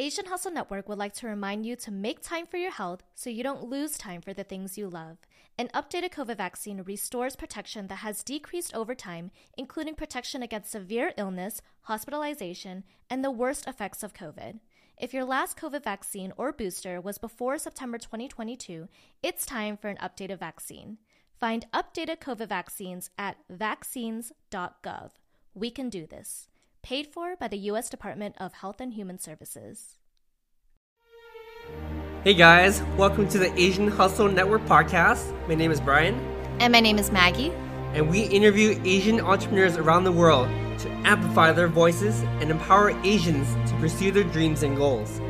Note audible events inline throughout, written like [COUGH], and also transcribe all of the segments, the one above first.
Asian Hustle Network would like to remind you to make time for your health so you don't lose time for the things you love. An updated COVID vaccine restores protection that has decreased over time, including protection against severe illness, hospitalization, and the worst effects of COVID. If your last COVID vaccine or booster was before September 2022, it's time for an updated vaccine. Find updated COVID vaccines at vaccines.gov. We can do this paid for by the U.S. Department of Health and Human Services. Hey guys, welcome to the Asian Hustle Network podcast. My name is Brian. And my name is Maggie. And we interview Asian entrepreneurs around the world to amplify their voices and empower Asians to pursue their dreams and goals.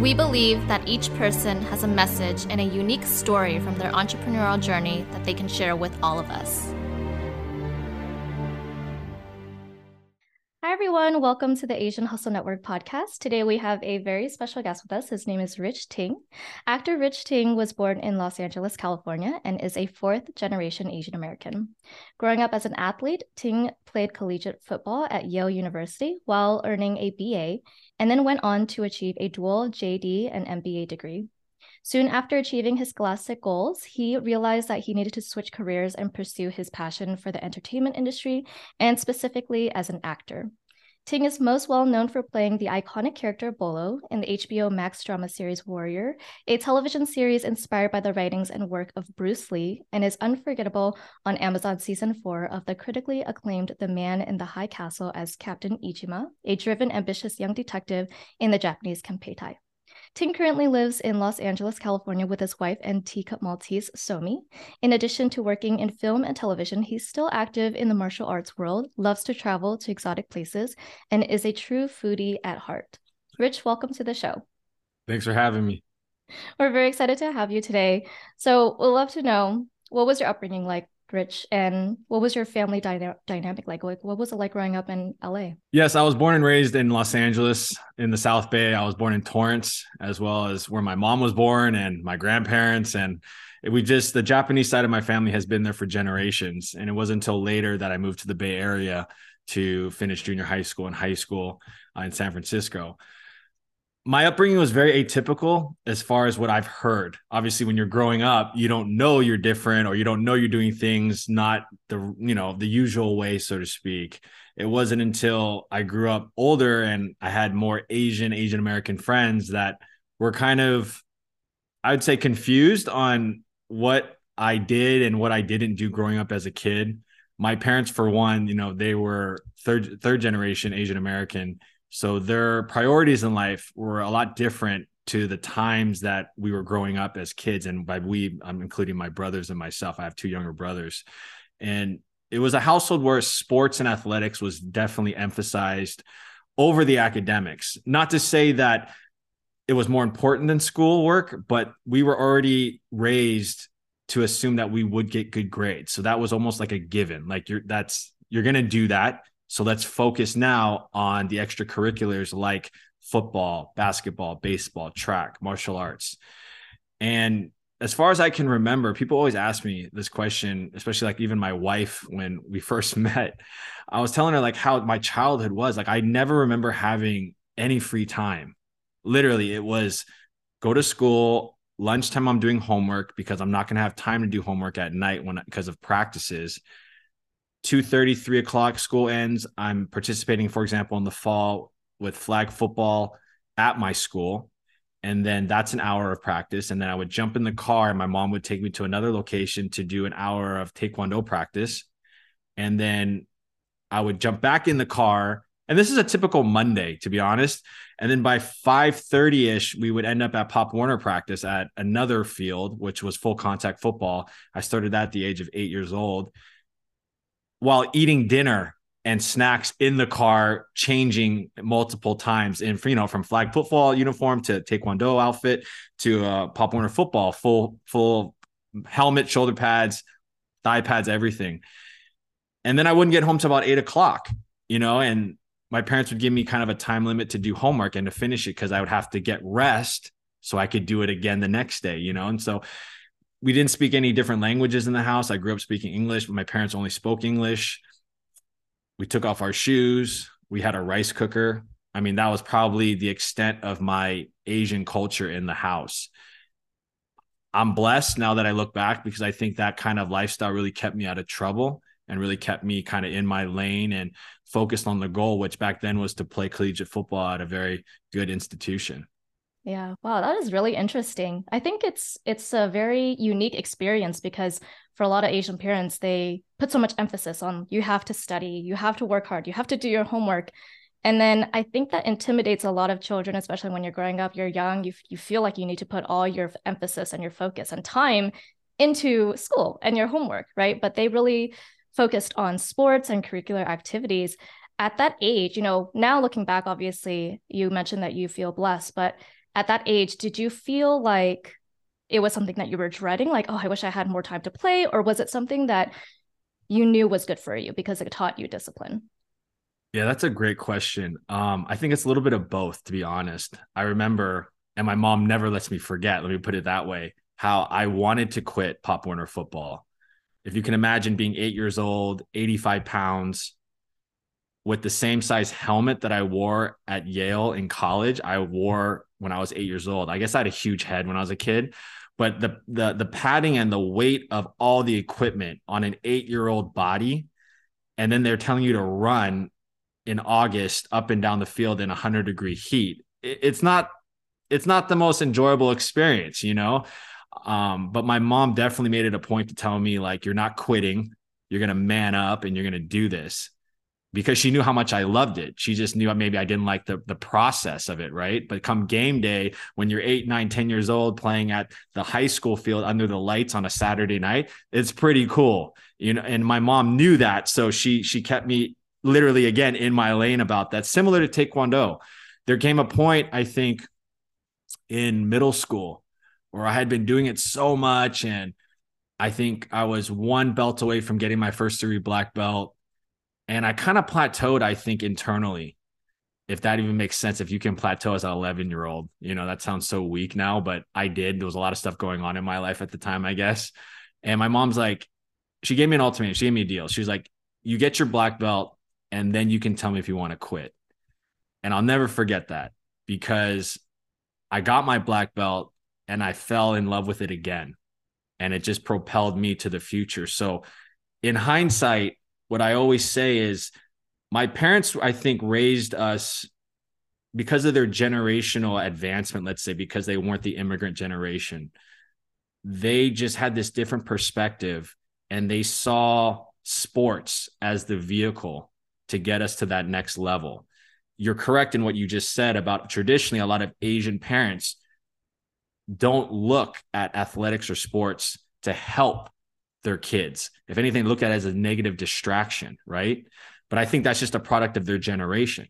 We believe that each person has a message and a unique story from their entrepreneurial journey that they can share with all of us. Everyone. Welcome to the Asian Hustle Network podcast. Today, we have a very special guest with us. His name is Rich Ting. Actor Rich Ting was born in Los Angeles, California, and is a fourth generation Asian American. Growing up as an athlete, Ting played collegiate football at Yale University while earning a BA, and then went on to achieve a dual JD and MBA degree. Soon after achieving his scholastic goals, he realized that he needed to switch careers and pursue his passion for the entertainment industry, and specifically as an actor. Ting is most well known for playing the iconic character Bolo in the HBO Max drama series Warrior, a television series inspired by the writings and work of Bruce Lee, and is unforgettable on Amazon season 4 of the critically acclaimed The Man in the High Castle as Captain Iijima, a driven, ambitious young detective in the Japanese Kempeitai. Ting currently lives in Los Angeles, California with his wife and teacup Maltese, Somi. In addition to working in film and television, he's still active in the martial arts world, loves to travel to exotic places, and is a true foodie at heart. Rich, welcome to the show. Thanks for having me. We're very excited to have you today. So, we'd love to know what was your upbringing like Rich, and what was your family dyna- dynamic like? Like, what was it like growing up in LA? Yes, I was born and raised in Los Angeles in the South Bay. I was born in Torrance, as well as where my mom was born and my grandparents. And we just, the Japanese side of my family has been there for generations. And it wasn't until later that I moved to the Bay Area to finish junior high school and high school uh, in San Francisco my upbringing was very atypical as far as what I've heard. Obviously, when you're growing up, you don't know you're different or you don't know you're doing things not the you know the usual way, so to speak. It wasn't until I grew up older and I had more Asian Asian American friends that were kind of, I would say, confused on what I did and what I didn't do growing up as a kid. My parents, for one, you know, they were third third generation Asian American so their priorities in life were a lot different to the times that we were growing up as kids. And by we, I'm including my brothers and myself. I have two younger brothers. And it was a household where sports and athletics was definitely emphasized over the academics. Not to say that it was more important than schoolwork, but we were already raised to assume that we would get good grades. So that was almost like a given. Like you're that's you're to do that so let's focus now on the extracurriculars like football, basketball, baseball, track, martial arts. And as far as I can remember, people always ask me this question, especially like even my wife when we [LAUGHS] first met. I was telling her like how my childhood was. Like I never remember having any free time. Literally, it was go to school, lunchtime I'm doing homework because I'm not going to have time to do homework at night when because of practices. 2.30 3 o'clock school ends. I'm participating for example in the fall with flag football at my school. And then that's an hour of practice. And then i would jump in the car and my mom would take me to another location to do an hour of taekwondo practice. And then i would jump back in the car. And this is a typical monday to be honest. And then by 5.30ish we would end up at pop warner practice at another field which was full contact football. I started that at the age of eight years old while eating dinner and snacks in the car, changing multiple times in you know from flag football uniform to taekwondo outfit to uh, Pop Warner football, full full helmet, shoulder pads, thigh pads, everything. And then I wouldn't get home till about eight o'clock, you know, and my parents would give me kind of a time limit to do homework and to finish it because I would have to get rest so I could do it again the next day, you know. And so we didn't speak any different languages in the house. I grew up speaking English, but my parents only spoke English. We took off our shoes. We had a rice cooker. I mean, that was probably the extent of my Asian culture in the house. I'm blessed now that I look back because I think that kind of lifestyle really kept me out of trouble and really kept me kind of in my lane and focused on the goal, which back then was to play collegiate football at a very good institution. Yeah. Wow, that is really interesting. I think it's it's a very unique experience because for a lot of Asian parents, they put so much emphasis on you have to study, you have to work hard, you have to do your homework. And then I think that intimidates a lot of children, especially when you're growing up, you're young, you, you feel like you need to put all your emphasis and your focus and time into school and your homework, right? But they really focused on sports and curricular activities. At that age, you know, now looking back, obviously, you mentioned that you feel blessed, but at that age, did you feel like it was something that you were dreading? Like, oh, I wish I had more time to play? Or was it something that you knew was good for you because it taught you discipline? Yeah, that's a great question. Um, I think it's a little bit of both, to be honest. I remember, and my mom never lets me forget, let me put it that way, how I wanted to quit Pop Warner football. If you can imagine being eight years old, 85 pounds, with the same size helmet that I wore at Yale in college, I wore when I was eight years old. I guess I had a huge head when I was a kid, but the the the padding and the weight of all the equipment on an eight year old body, and then they're telling you to run in August up and down the field in 100 degree heat. It's not it's not the most enjoyable experience, you know. Um, but my mom definitely made it a point to tell me like you're not quitting, you're gonna man up and you're gonna do this because she knew how much I loved it. She just knew maybe I didn't like the the process of it, right? But come game day, when you're eight, nine, ten years old playing at the high school field under the lights on a Saturday night, it's pretty cool. You know, and my mom knew that. So she she kept me literally again in my lane about that. Similar to Taekwondo. There came a point, I think, in middle school where I had been doing it so much. And I think I was one belt away from getting my first degree black belt. And I kind of plateaued, I think, internally. If that even makes sense, if you can plateau as an 11 year old, you know, that sounds so weak now, but I did. There was a lot of stuff going on in my life at the time, I guess. And my mom's like, she gave me an ultimatum. She gave me a deal. She was like, you get your black belt and then you can tell me if you want to quit. And I'll never forget that because I got my black belt and I fell in love with it again. And it just propelled me to the future. So, in hindsight, what I always say is my parents, I think, raised us because of their generational advancement, let's say, because they weren't the immigrant generation. They just had this different perspective and they saw sports as the vehicle to get us to that next level. You're correct in what you just said about traditionally a lot of Asian parents don't look at athletics or sports to help their kids. If anything, look at it as a negative distraction, right? But I think that's just a product of their generation.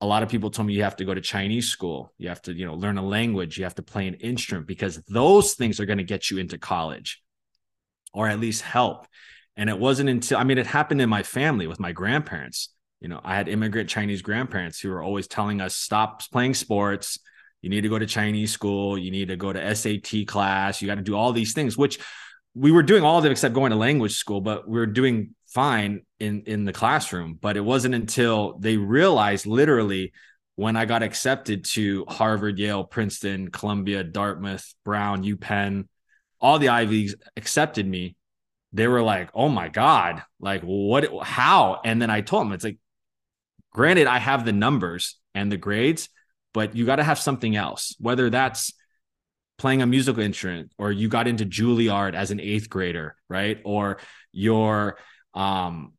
A lot of people told me you have to go to Chinese school, you have to, you know, learn a language, you have to play an instrument because those things are going to get you into college or at least help. And it wasn't until, I mean, it happened in my family with my grandparents. You know, I had immigrant Chinese grandparents who were always telling us, stop playing sports. You need to go to Chinese school. You need to go to SAT class. You got to do all these things, which we were doing all of them except going to language school, but we were doing fine in, in the classroom. But it wasn't until they realized literally when I got accepted to Harvard, Yale, Princeton, Columbia, Dartmouth, Brown, UPenn, all the Ivy accepted me they were like, "Oh my god, like what? How?" And then I told them, "It's like, granted, I have the numbers and the grades, but you got to have something else. Whether that's playing a musical instrument, or you got into Juilliard as an eighth grader, right? Or you're, um,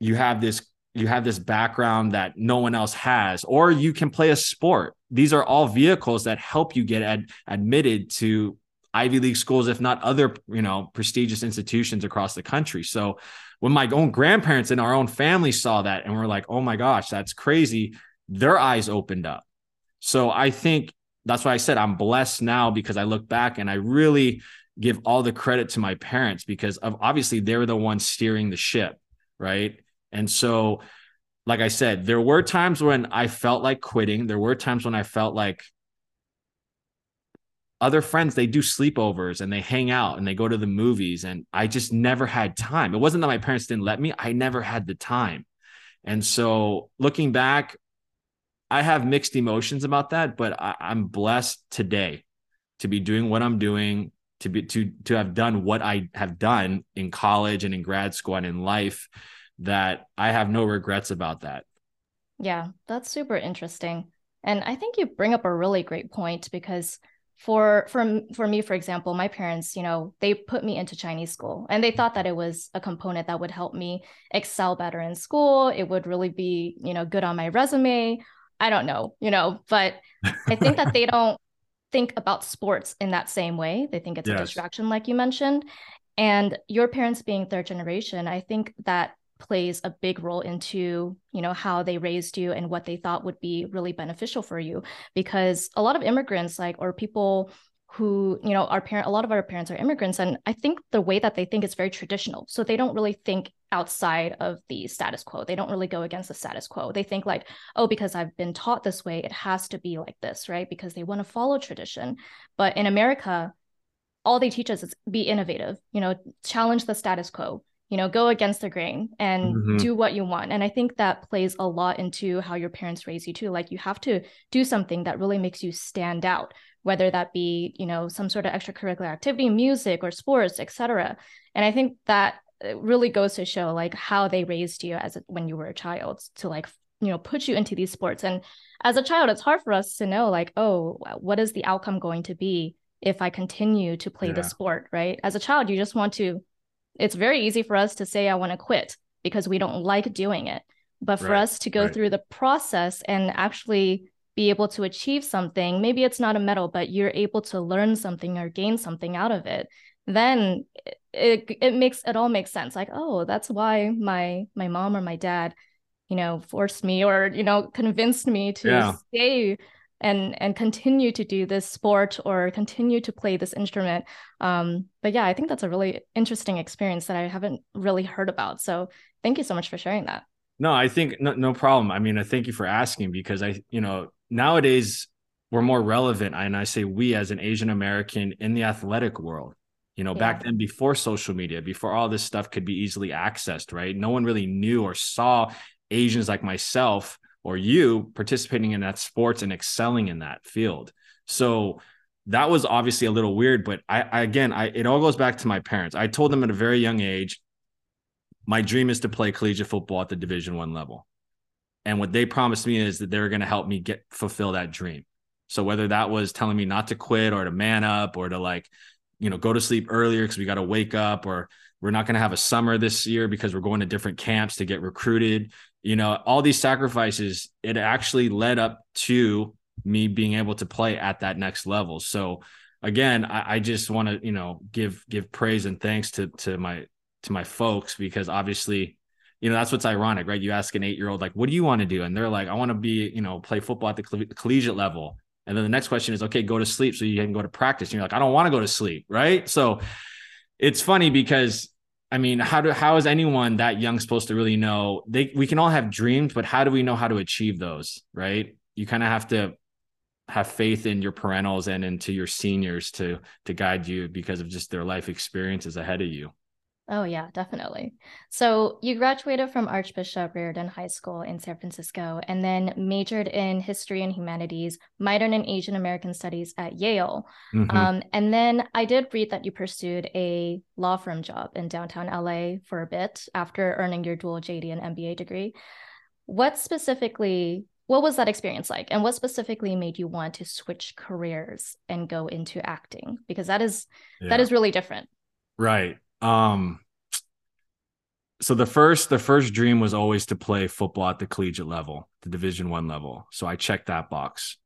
you have this." You have this background that no one else has, or you can play a sport. These are all vehicles that help you get ad- admitted to Ivy League schools, if not other, you know, prestigious institutions across the country. So when my own grandparents and our own family saw that and we're like, oh my gosh, that's crazy, their eyes opened up. So I think that's why I said I'm blessed now because I look back and I really give all the credit to my parents because of obviously they're the ones steering the ship, right? And so, like I said, there were times when I felt like quitting. There were times when I felt like other friends they do sleepovers and they hang out and they go to the movies and i just never had time it wasn't that my parents didn't let me i never had the time and so looking back I have mixed emotions about that, but I, I'm blessed today to be doing what I'm doing, to be to to have done what I have done in college and in grad school and in life that I have no regrets about that. Yeah, that's super interesting. And I think you bring up a really great point because for for for me for example my parents you know they put me into chinese school and they thought that it was a component that would help me excel better in school it would really be you know good on my resume i don't know you know but i think that they [LAUGHS] don't think about sports in that same way. They think it's yes. a distraction like you mentioned. And your parents being third generation i think that plays a big role into you know how they raised you and what they thought would be really beneficial for you. Because a lot of immigrants like or people who you know our parent a lot of our parents are immigrants and i think the way that they think is very traditional. So they don't really think outside of the status quo. They don't really go against the status quo. They think like oh because i've been taught this way it has to be like this right? Because they want to follow tradition. But in america all they teach us is be innovative you know challenge the status quo you know go against the grain and mm-hmm. do what you want. And i think that plays a lot into how your parents raise you too. Like you have to do something that really makes you stand out whether that be you know some sort of extracurricular activity music or sports etc and i think that uh, really goes to show like how they raised you as a, when you were a child to like you know put you into these sports and as a child it's hard for us to know like oh what is the outcome going to be if i continue to play yeah. the sport right as a child you just want to it's very easy for us to say, I want to quit because we don't like doing it. But for right, us to go right. through the process and actually be able to achieve something, maybe it's not a medal, but you're able to learn something or gain something out of it, then it, it makes it all makes sense. Like, oh, that's why my my mom or my dad, you know, forced me or, you know, convinced me to yeah. stay and and continue to do this sport or continue to play this instrument um but yeah i think that's a really interesting experience that i haven't really heard about so thank you so much for sharing that no i think no, no problem i mean i thank you for asking because i you know nowadays we're more relevant and i say we as an asian american in the athletic world you know yeah. back then before social media before all this stuff could be easily accessed right no one really knew or saw asians like myself or you participating in that sports and excelling in that field. So that was obviously a little weird, but I, I again, I it all goes back to my parents. I told them at a very young age, my dream is to play collegiate football at the Division One level, and what they promised me is that they were going to help me get fulfill that dream. So whether that was telling me not to quit or to man up or to like, you know, go to sleep earlier because we got to wake up or we're not going to have a summer this year because we're going to different camps to get recruited you know, all these sacrifices, it actually led up to me being able to play at that next level. So again, I, I just want to, you know, give give praise and thanks to to my to my folks because obviously, you know, that's what's ironic, right? You ask an eight year old like, "What do you want to do?" and they're like, "I want to be, you know, play football at the coll- collegiate level." And then the next question is, "Okay, go to sleep so you can go to practice." And you're like, "I don't want to go to sleep," right? So it's funny because I mean, how do how is anyone that young supposed to really know? They we can all have dreams, but how do we know how to achieve those? Right? You kind of have to have faith in your parentals and into your seniors to to guide you because of just their life experiences ahead of you. Oh, yeah, definitely. So you graduated from Archbishop Riordan High School in San Francisco and then majored in history and humanities, minored in Asian American studies at Yale. Mm-hmm. Um, and then I did read that you pursued a law firm job in downtown LA for a bit after earning your dual JD and MBA degree. What specifically, what was that experience like? And what specifically made you want to switch careers and go into acting? Because that is yeah. that is really different. Right. Um, so the first the first dream was always to play football at the collegiate level, the Division One level. So I checked that box.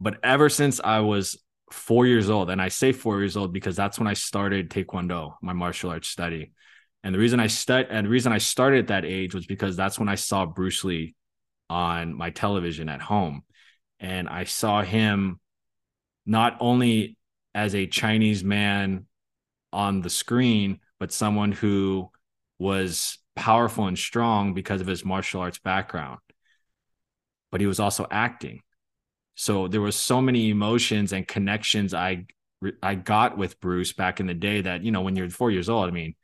But ever since I was four years old, and I say four years old because that's when I started Taekwondo, my martial arts study. And the reason I stud and the reason I started at that age was because that's when I saw Bruce Lee on my television at home. And I saw him not only as a Chinese man on the screen, but someone who was powerful and strong because of his martial arts background. But he was also acting. So there was so many emotions and connections I I got with Bruce back in the day that, you know, when you're 4 years old, I mean,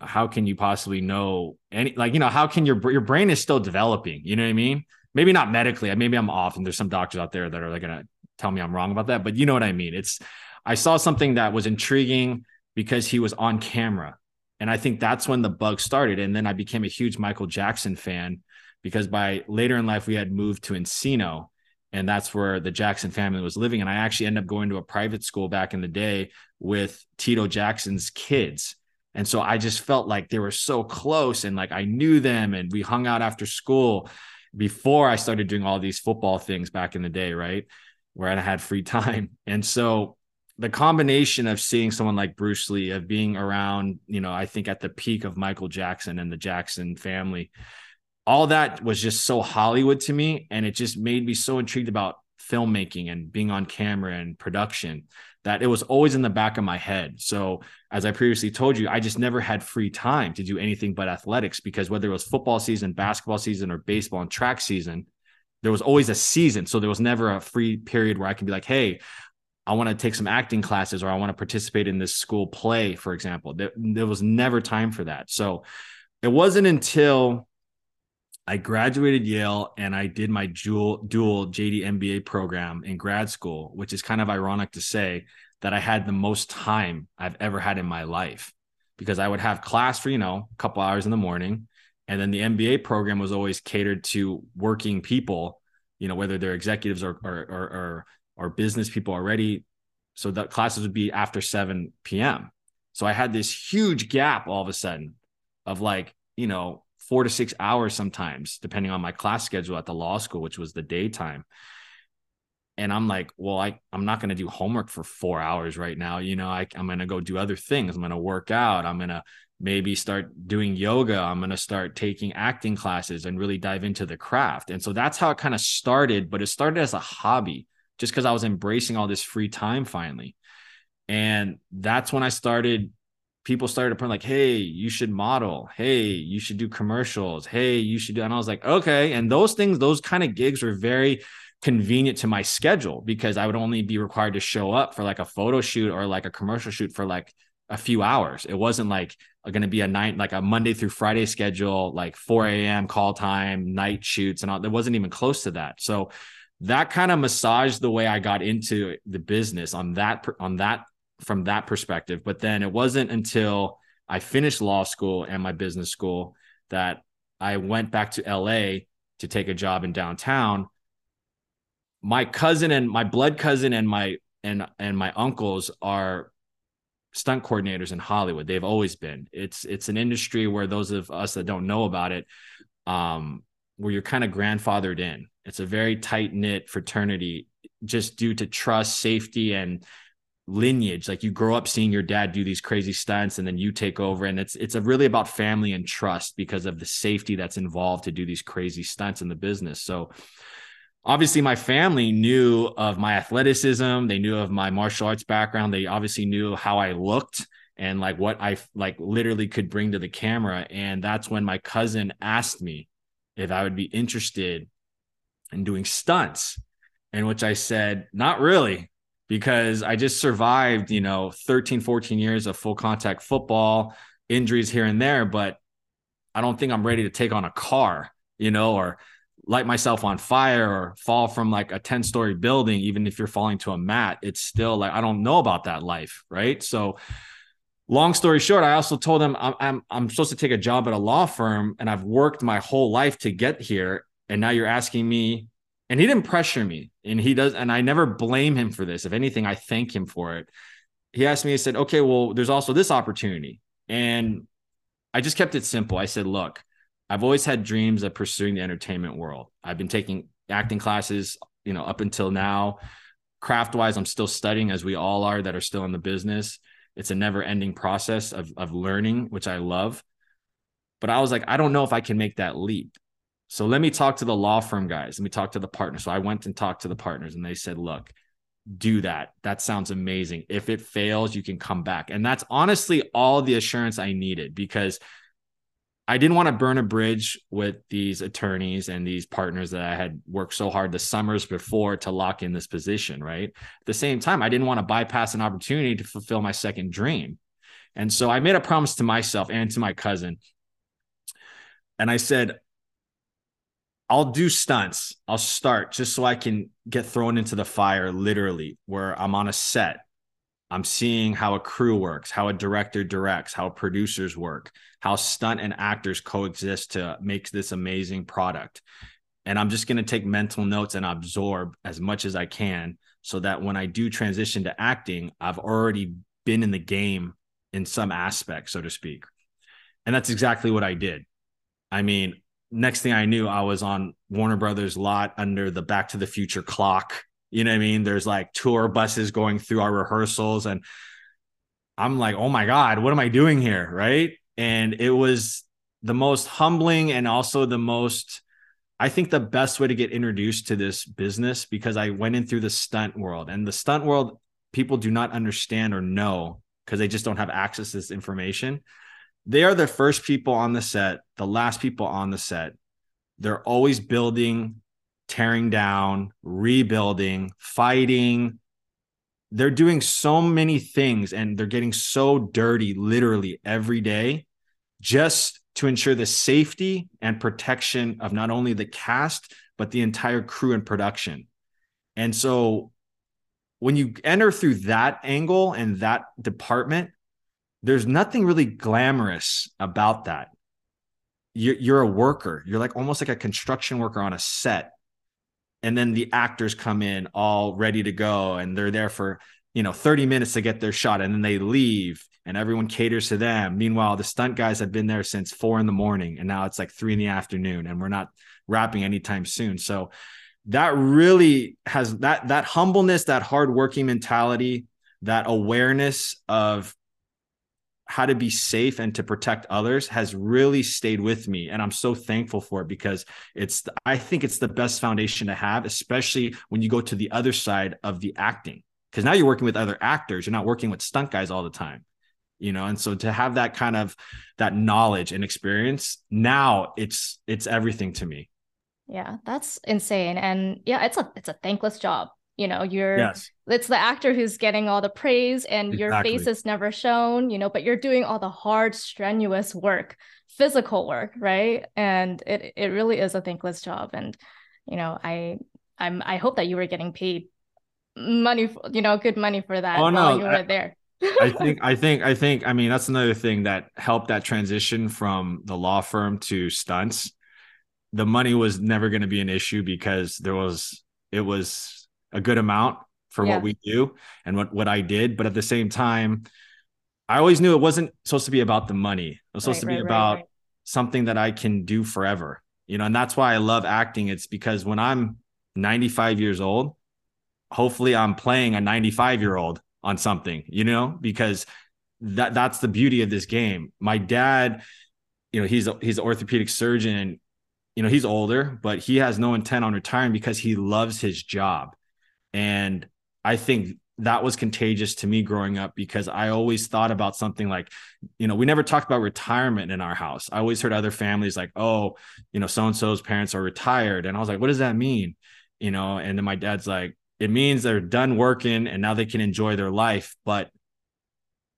how can you possibly know any like, you know, how can your your brain is still developing, you know what I mean? maybe not medically. Maybe I'm off, and there's some doctors out there that are like gonna tell me I'm wrong about that. But you know what I mean. It's I saw something that was intriguing because he was on camera, and I think that's when the bug started. And then I became a huge Michael Jackson fan because by later in life we had moved to Encino. And that's where the Jackson family was living. And I actually ended up going to a private school back in the day with Tito Jackson's kids. And so I just felt like they were so close and like I knew them and we hung out after school before I started doing all these football things back in the day, right? Where I had free time. And so the combination of seeing someone like Bruce Lee, of being around, you know, I think at the peak of Michael Jackson and the Jackson family, all that was just so Hollywood to me. And it just made me so intrigued about filmmaking and being on camera and production that it was always in the back of my head. So, as I previously told you, I just never had free time to do anything but athletics because whether it was football season, basketball season, or baseball and track season, there was always a season. So, there was never a free period where I can be like, hey, I want to take some acting classes or I want to participate in this school play, for example. There, there was never time for that. So, it wasn't until I graduated Yale and I did my dual dual JD MBA program in grad school, which is kind of ironic to say that I had the most time I've ever had in my life because I would have class for, you know, a couple hours in the morning. And then the MBA program was always catered to working people, you know, whether they're executives or or or, or, or business people already. So the classes would be after 7 p.m. So I had this huge gap all of a sudden of like, you know, four to six hours sometimes, depending on my class schedule at the law school, which was the daytime. And I'm like, well, I, I'm not going to do homework for four hours right now. You know, I, I'm going to go do other things. I'm going to work out. I'm going to maybe start doing yoga. I'm going to start taking acting classes and really dive into the craft. And so that's how it kind of started, but it started as a hobby just because I was embracing all this free time finally. And that's when I started people started to putting like, hey, you should model. Hey, you should do commercials. Hey, you should do. And I was like, okay. And those things, those kind of gigs were very convenient to my schedule because I would only be required to show up for like a photo shoot or like a commercial shoot for like a few hours. It wasn't like going to be a night, like a Monday through Friday schedule, like 4 a.m. call time, night shoots, and all. It wasn't even close to that. So that kind of massaged the way I got into the business on that on that from that perspective. But then it wasn't until I finished law school and my business school that I went back to LA to take a job in downtown. My cousin and my blood cousin and my and and my uncles are stunt coordinators in Hollywood. They've always been. It's it's an industry where those of us that don't know about it, um, where you're kind of grandfathered in. It's a very tight knit fraternity, just due to trust, safety, and lineage. Like you grow up seeing your dad do these crazy stunts and then you take over and it's it's really about family and trust because of the safety that's involved to do these crazy stunts in the business. So obviously my family knew of my athleticism. They knew of my martial arts background. They obviously knew how i looked and like what i like literally could bring to the camera. And that's when my cousin asked me if i would be interested in doing stunts in which i said not really because I just survived, you know, 13, 14 years of full contact football, injuries here and there, but I don't think I'm ready to take on a car, you know, or light myself on fire or fall from like a 10 story building, even if you're falling to a mat. It's still like, I don't know about that life. Right. So, long story short, I also told him I'm, I'm, I'm supposed to take a job at a law firm and I've worked my whole life to get here. And now you're asking me and he didn't pressure me and he does and i never blame him for this. If anything i thank him for it. He asked me he said okay well there's also this opportunity and i just kept it simple. I said look i've always had dreams of pursuing the entertainment world. I've been taking acting classes you know up until now. Craft wise i'm still studying as we all are that are still in the business it's a never ending process of, of learning which i love but i was like i don't know if i can make that leap so let me talk to the law firm guys. Let me talk to the partners. So I went and talked to the partners and they said, look, do that. That sounds amazing. If it fails, you can come back. And that's honestly all the assurance I needed because I didn't want to burn a bridge with these attorneys and these partners that I had worked so hard the summers before to lock in this position, right? At the same time, I didn't want to bypass an opportunity to fulfill my second dream. And so I made a promise to myself and to my cousin. And I said, I'll do stunts. I'll start just so I can get thrown into the fire, literally, where I'm on a set. I'm seeing how a crew works, how a director directs, how producers work, how stunt and actors coexist to make this amazing product. And I'm just going to take mental notes and absorb as much as I can so that when I do transition to acting, I've already been in the game in some aspect, so to speak. And that's exactly what I did. I mean, next thing I knew, I was on Warner Brothers lot under the Back to the Future clock. You know what I mean? There's like tour buses going through our rehearsals. And I'm like, oh my God, what am I doing here? Right. And it was the most humbling and also the most, I think, the best way to get introduced to this business because I went in through the stunt world and the stunt world, people do not understand or know because they just don't have access to this information they are the first people on the set, the last people on the set. They're always building, tearing down, rebuilding, fighting. They're doing so many things and they're getting so dirty literally every day just to ensure the safety and protection of not only the cast, but the entire crew and production. And so when you enter through that angle and that department, there's nothing really glamorous about that. You're, a worker. You're like almost like a construction worker on a set. And then the actors come in all ready to go and they're there for, you know, 30 minutes to get their shot and then they leave and everyone caters to them. Meanwhile, the stunt guys have been there since four in the morning and now it's like three in the afternoon and we're not wrapping anytime soon. So that really has that that humbleness, that hardworking mentality, that awareness of how to be safe and to protect others has really stayed with me and i'm so thankful for it because it's i think it's the best foundation to have especially when you go to the other side of the acting because now you're working with other actors you're not working with stunt guys all the time you know and so to have that kind of that knowledge and experience now it's it's everything to me. Yeah that's insane and yeah it's a it's a thankless job you know you're yes. it's the actor who's getting all the praise and exactly. your face is never shown you know but you're doing all the hard strenuous work physical work right and it it really is a thankless job and you know i i'm i hope that you were getting paid money for, you know good money for that oh, while no, you were I, there I [LAUGHS] think I think I think I mean that's another thing that helped that transition from the law firm to stunts. The money was never going to be an issue because there was it was a good amount for yeah. what we do and what what I did. But at the same time, I always knew it wasn't supposed to be about the money. It was supposed right, to be right, about right, something that I can do forever. You know, and that's why I love acting. It's because when I'm 95 years old, hopefully I'm playing a 95 year old on something, you know, because that that's the beauty of this game. My dad, you know, he's a, he's an orthopedic surgeon. And you know, he's older, but he has no intent on retiring because he loves his job. And I think that was contagious to me growing up because I always thought about something like, you know, we never talked about retirement in our house. I always heard other families like, oh, you know, so and so's parents are retired. And I was like, what does that mean? You know, and then my dad's like, it means they're done working and now they can enjoy their life. But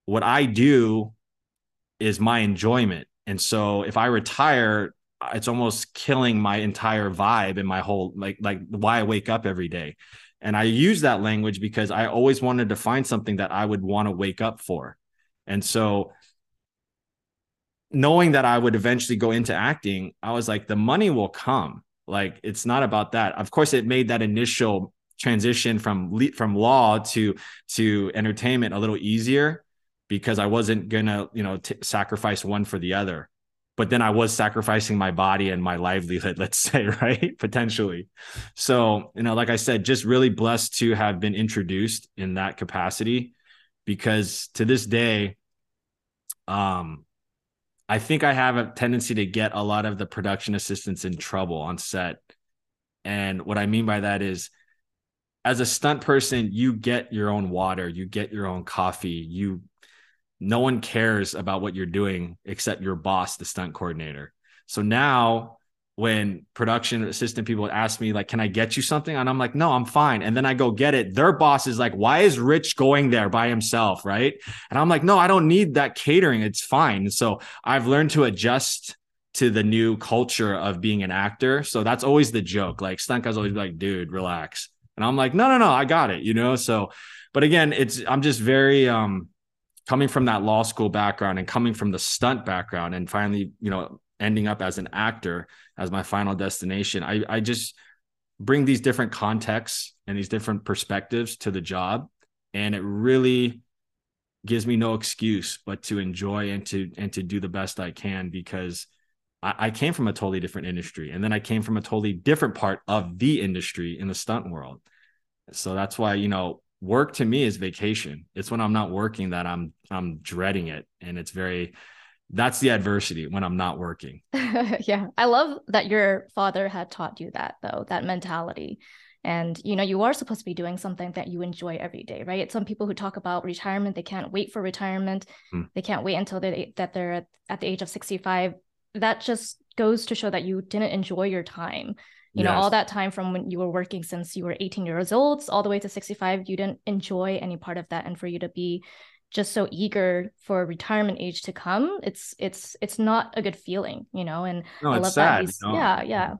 what I do is my enjoyment. And so if I retire, it's almost killing my entire vibe and my whole like like why I wake up every day. And I use that language because I always wanted to find something that I would want to wake up for. And so knowing that I would eventually go into acting, I was like, the money will come. Like it's not about that. Of course, it made that initial transition from from law to to entertainment a little easier because I wasn't gonna you know t- sacrifice one for the other but then I was sacrificing my body and my livelihood, [LAUGHS] let's say, right? Potentially. So, you know, like I said, just really blessed to have been introduced in that capacity because to this day, um, I think I have a tendency to get a lot of the production assistants in trouble on set. And what I mean by that is, as a stunt person, you get your own water, you get your own coffee, you no one cares about what you're doing except your boss, the stunt coordinator. So now when production assistant people ask me like can i get you something and i'm like no i'm fine and then i go get it their boss is like why is rich going there by himself right and i'm like no i don't need that catering it's fine so i've learned to adjust to the new culture of being an actor. So that's always the joke. Like stunt guys always be like, dude, relax. And I'm like, no, no, no, I got it, you know? So, but again, it's, I'm just very, um, coming from that law school background and coming from the stunt background and finally, you know, ending up as an actor as my final destination. I, I just bring these different contexts and these different perspectives to the job. And it really gives me no excuse but to enjoy and to and to do the best I can because I, I came from a totally different industry and then I came from a totally different part of the industry in the stunt world. So that's why, you know, work to me is vacation. It's when I'm not working that I'm I'm dreading it. And it's very that's the adversity when I'm not working. [LAUGHS] yeah. I love that your father had taught you that though, that mentality. And you know, you are supposed to be doing something that you enjoy every day, right? Some people who talk about retirement, they can't wait for retirement. Hmm. They can't wait until they that they're at, at the age of 65. That just goes to show that you didn't enjoy your time you yes. know all that time from when you were working since you were 18 years old all the way to 65 you didn't enjoy any part of that and for you to be just so eager for retirement age to come it's it's it's not a good feeling you know and no, i love sad, that he's, yeah yeah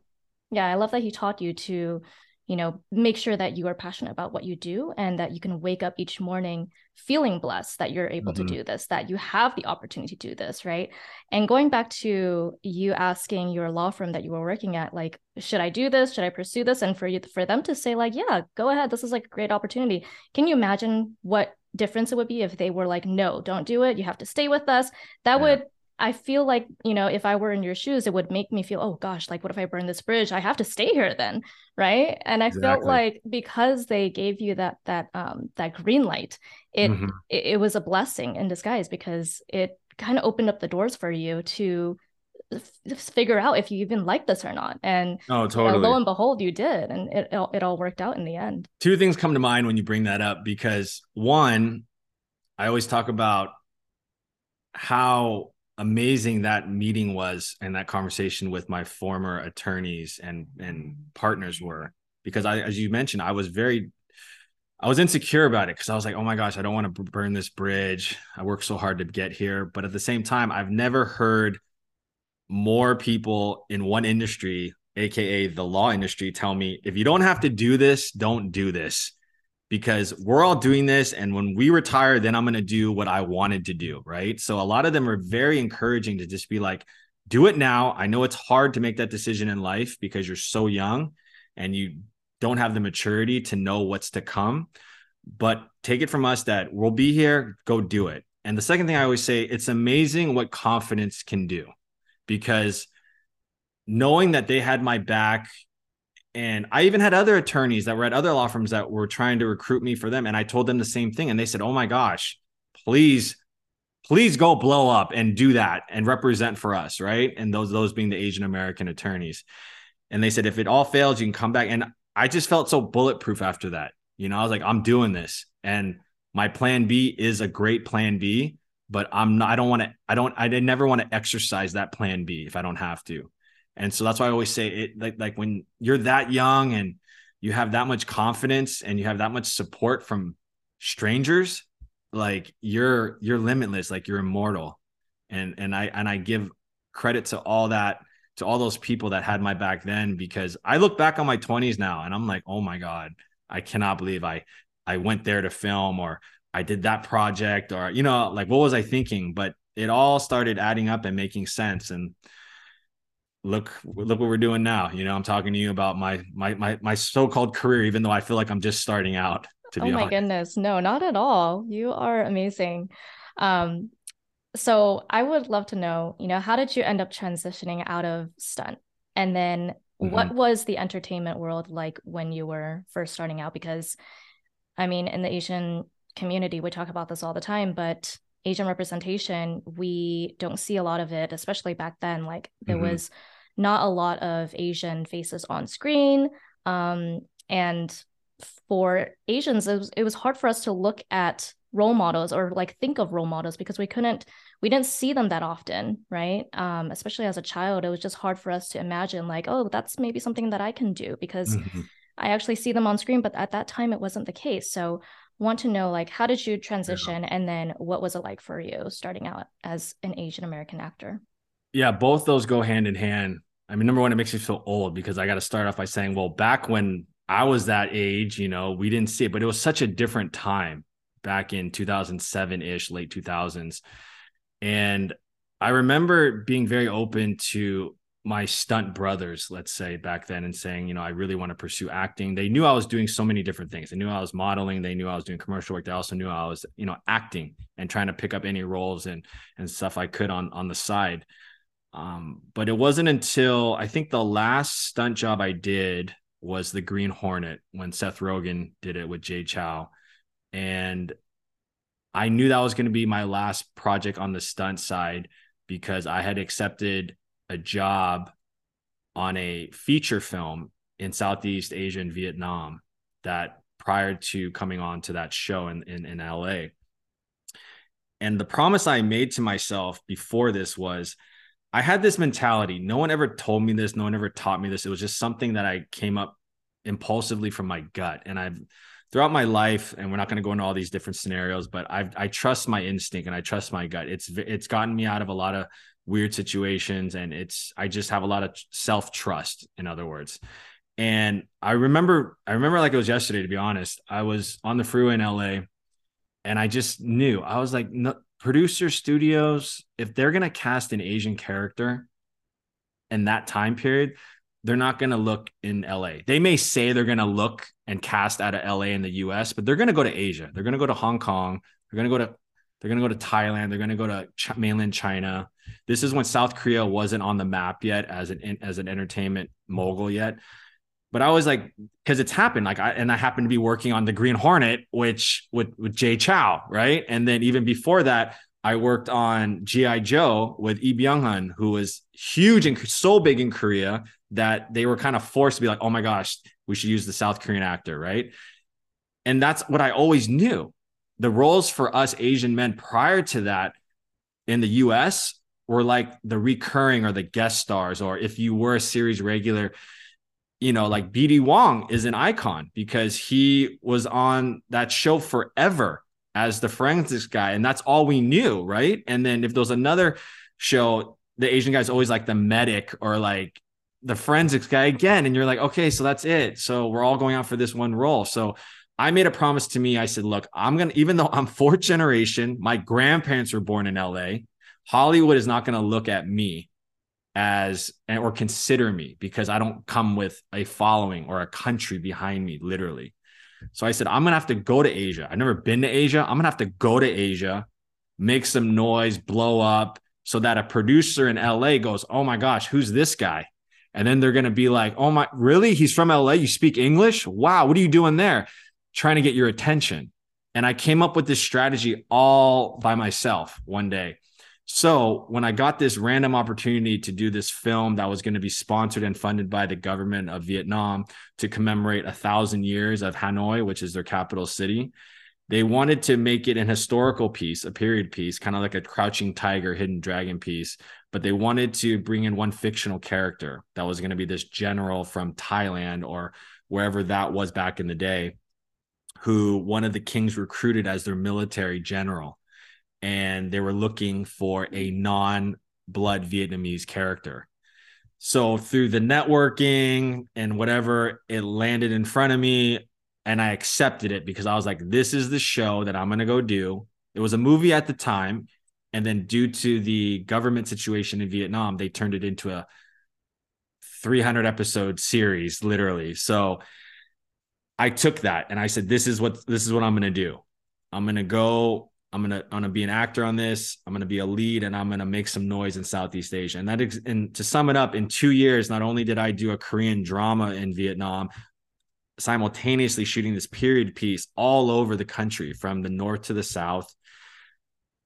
yeah i love that he taught you to you know make sure that you are passionate about what you do and that you can wake up each morning feeling blessed that you're able mm-hmm. to do this that you have the opportunity to do this right? And going back to you asking your law firm that you were working at like should i do this? Should i pursue this? And for you for them to say like yeah go ahead. This is like a great opportunity. Can you imagine what difference it would be if they were like no don't do it. You have to stay with us. That yeah. would I feel like, you know, if I were in your shoes, it would make me feel, oh gosh, like what if I burn this bridge? I have to stay here then. Right. And I exactly. felt like because they gave you that that um that green light, it, mm-hmm. it it was a blessing in disguise because it kind of opened up the doors for you to f- figure out if you even like this or not. And oh, totally. lo and behold, you did, and it it all worked out in the end. Two things come to mind when you bring that up because one, I always talk about how amazing that meeting was and that conversation with my former attorneys and and partners were. Because I as you mentioned I was very I was insecure about it because I was like oh my gosh I don't want to burn this bridge. I worked so hard to get here. But at the same time I've never heard more people in one industry aka the law industry tell me if you don't have to do this don't do this because we're all doing this. And when we retire, then I'm going to do what I wanted to do. Right. So a lot of them are very encouraging to just be like, do it now. I know it's hard to make that decision in life because you're so young and you don't have the maturity to know what's to come. But take it from us that we'll be here, go do it. And the second thing I always say, it's amazing what confidence can do because knowing that they had my back and I even had other attorneys that were at other law firms that were trying to recruit me for them. And I told them the same thing. And they said, Oh my gosh, please, please go blow up and do that and represent for us. Right. And those, those being the Asian American attorneys. And they said, if it all fails, you can come back. And I just felt so bulletproof after that. You know, I was like, I'm doing this. And my plan B is a great plan B, but I'm not, I don't want to, I don't, I never want to exercise that plan B if I don't have to. And so that's why I always say it like like when you're that young and you have that much confidence and you have that much support from strangers, like you're you're limitless, like you're immortal. And and I and I give credit to all that to all those people that had my back then because I look back on my 20s now and I'm like, "Oh my god, I cannot believe I I went there to film or I did that project or you know, like what was I thinking?" But it all started adding up and making sense and look look what we're doing now. You know i'm talking to you about my my my, my so-called career even though i feel like i'm just starting out to be oh my honest. goodness. No not at all. You are amazing. Um so i would love to know you know how did you end up transitioning out of stunt? And then mm-hmm. what was the entertainment world like when you were first starting out? Because i mean in the asian community we talk about this all the time but asian representation we don't see a lot of it especially back then. Like there mm-hmm. was not a lot of Asian faces on screen. Um, and for Asians, it was, it was hard for us to look at role models or like think of role models because we couldn't we didn't see them that often right um, especially as a child it was just hard for us to imagine like oh that's maybe something that i can do because mm-hmm. i actually see them on screen but at that time it wasn't the case so want to know like how did you transition yeah. and then what was it like for you starting out as an asian american actor Yeah, both those go hand in hand. I mean, number one, it makes me feel old because I got to start off by saying, well, back when I was that age, you know, we didn't see it, but it was such a different time back in 2007 ish, late 2000s. And I remember being very open to my stunt brothers, let's say back then, and saying, you know, I really want to pursue acting. They knew I was doing so many different things. They knew I was modeling. They knew I was doing commercial work. They also knew I was, you know, acting and trying to pick up any roles and and stuff I could on on the side. Um, but it wasn't until I think the last stunt job I did was the Green Hornet when Seth Rogen did it with Jay Chou. And I knew that was going to be my last project on the stunt side because I had accepted a job on a feature film in Southeast Asia and Vietnam that prior to coming on to that show in, in, in LA. And the promise I made to myself before this was I had this mentality. No one ever told me this. No one ever taught me this. It was just something that I came up impulsively from my gut. And I've throughout my life, and we're not going to go into all these different scenarios, but I've, I trust my instinct and I trust my gut. It's it's gotten me out of a lot of weird situations, and it's I just have a lot of self trust. In other words, and I remember I remember like it was yesterday. To be honest, I was on the freeway in LA, and I just knew I was like, no, producer studios, if they're going to cast an Asian character in that time period, they're not going to look in LA. They may say they're going to look and cast out of LA in the US, but they're going to go to Asia. They're going to go to Hong Kong. They're going to go to they're going to go to Thailand. They're going to go to Ch- mainland China. This is when South Korea wasn't on the map yet as an as an entertainment mogul yet. But I was like, because it's happened. Like I and I happened to be working on the Green Hornet, which with with Jay Chou, right? And then even before that, I worked on GI Joe with Lee Byung Hun, who was huge and so big in Korea that they were kind of forced to be like, oh my gosh, we should use the South Korean actor, right? And that's what I always knew. The roles for us Asian men prior to that in the US were like the recurring or the guest stars, or if you were a series regular, you know, like BD Wong is an icon because he was on that show forever as the forensics guy, and that's all we knew, right? And then if there was another show, the Asian guy's always like the medic or like the forensics guy again, and you're like, okay, so that's it. So we're all going out for this one role. So I made a promise to me. I said, look, I'm gonna, even though I'm [LAUGHS] fourth generation, my grandparents were born in LA. Hollywood is not to look at me as or consider me because I don't come with a following or a country behind me, literally. So I said, I'm gonna have to go to Asia. I've never been to Asia. I'm gonna have to go to Asia, make some noise, blow up, so that a producer in LA goes, Oh my gosh, who's this guy? And then they're gonna be like, Oh my, really? He's from LA. You speak English? Wow, what are you doing there? Trying to get your attention. And I came up with this strategy all by myself one day. So when I got this random opportunity to do this film that was going to be sponsored and funded by the government of Vietnam to commemorate a thousand years of Hanoi, which is their capital city, they wanted to make it an historical piece, a period piece, kind of like a crouching tiger, hidden dragon piece. But they wanted to bring in one fictional character that was going to be this general from Thailand or wherever that was back in the day, who one of the kings recruited as their military general and they were looking for a non blood Vietnamese character. So through the networking and whatever, it landed in front of me and I accepted it because I was like, this is the show that I'm going to go do. It was a movie at the time. And then due to the government situation in Vietnam, they turned it into a 300 episode series, literally. So I took that and I said, this is what, this is what I'm going to do. I'm going to go I'm gonna I'm gonna be an actor on this. I'm gonna be a lead, and I'm gonna make some noise in Southeast Asia. And that ex- and to sum it up, in two years, not only did I do a Korean drama in Vietnam, simultaneously shooting this period piece all over the country, from the north to the south.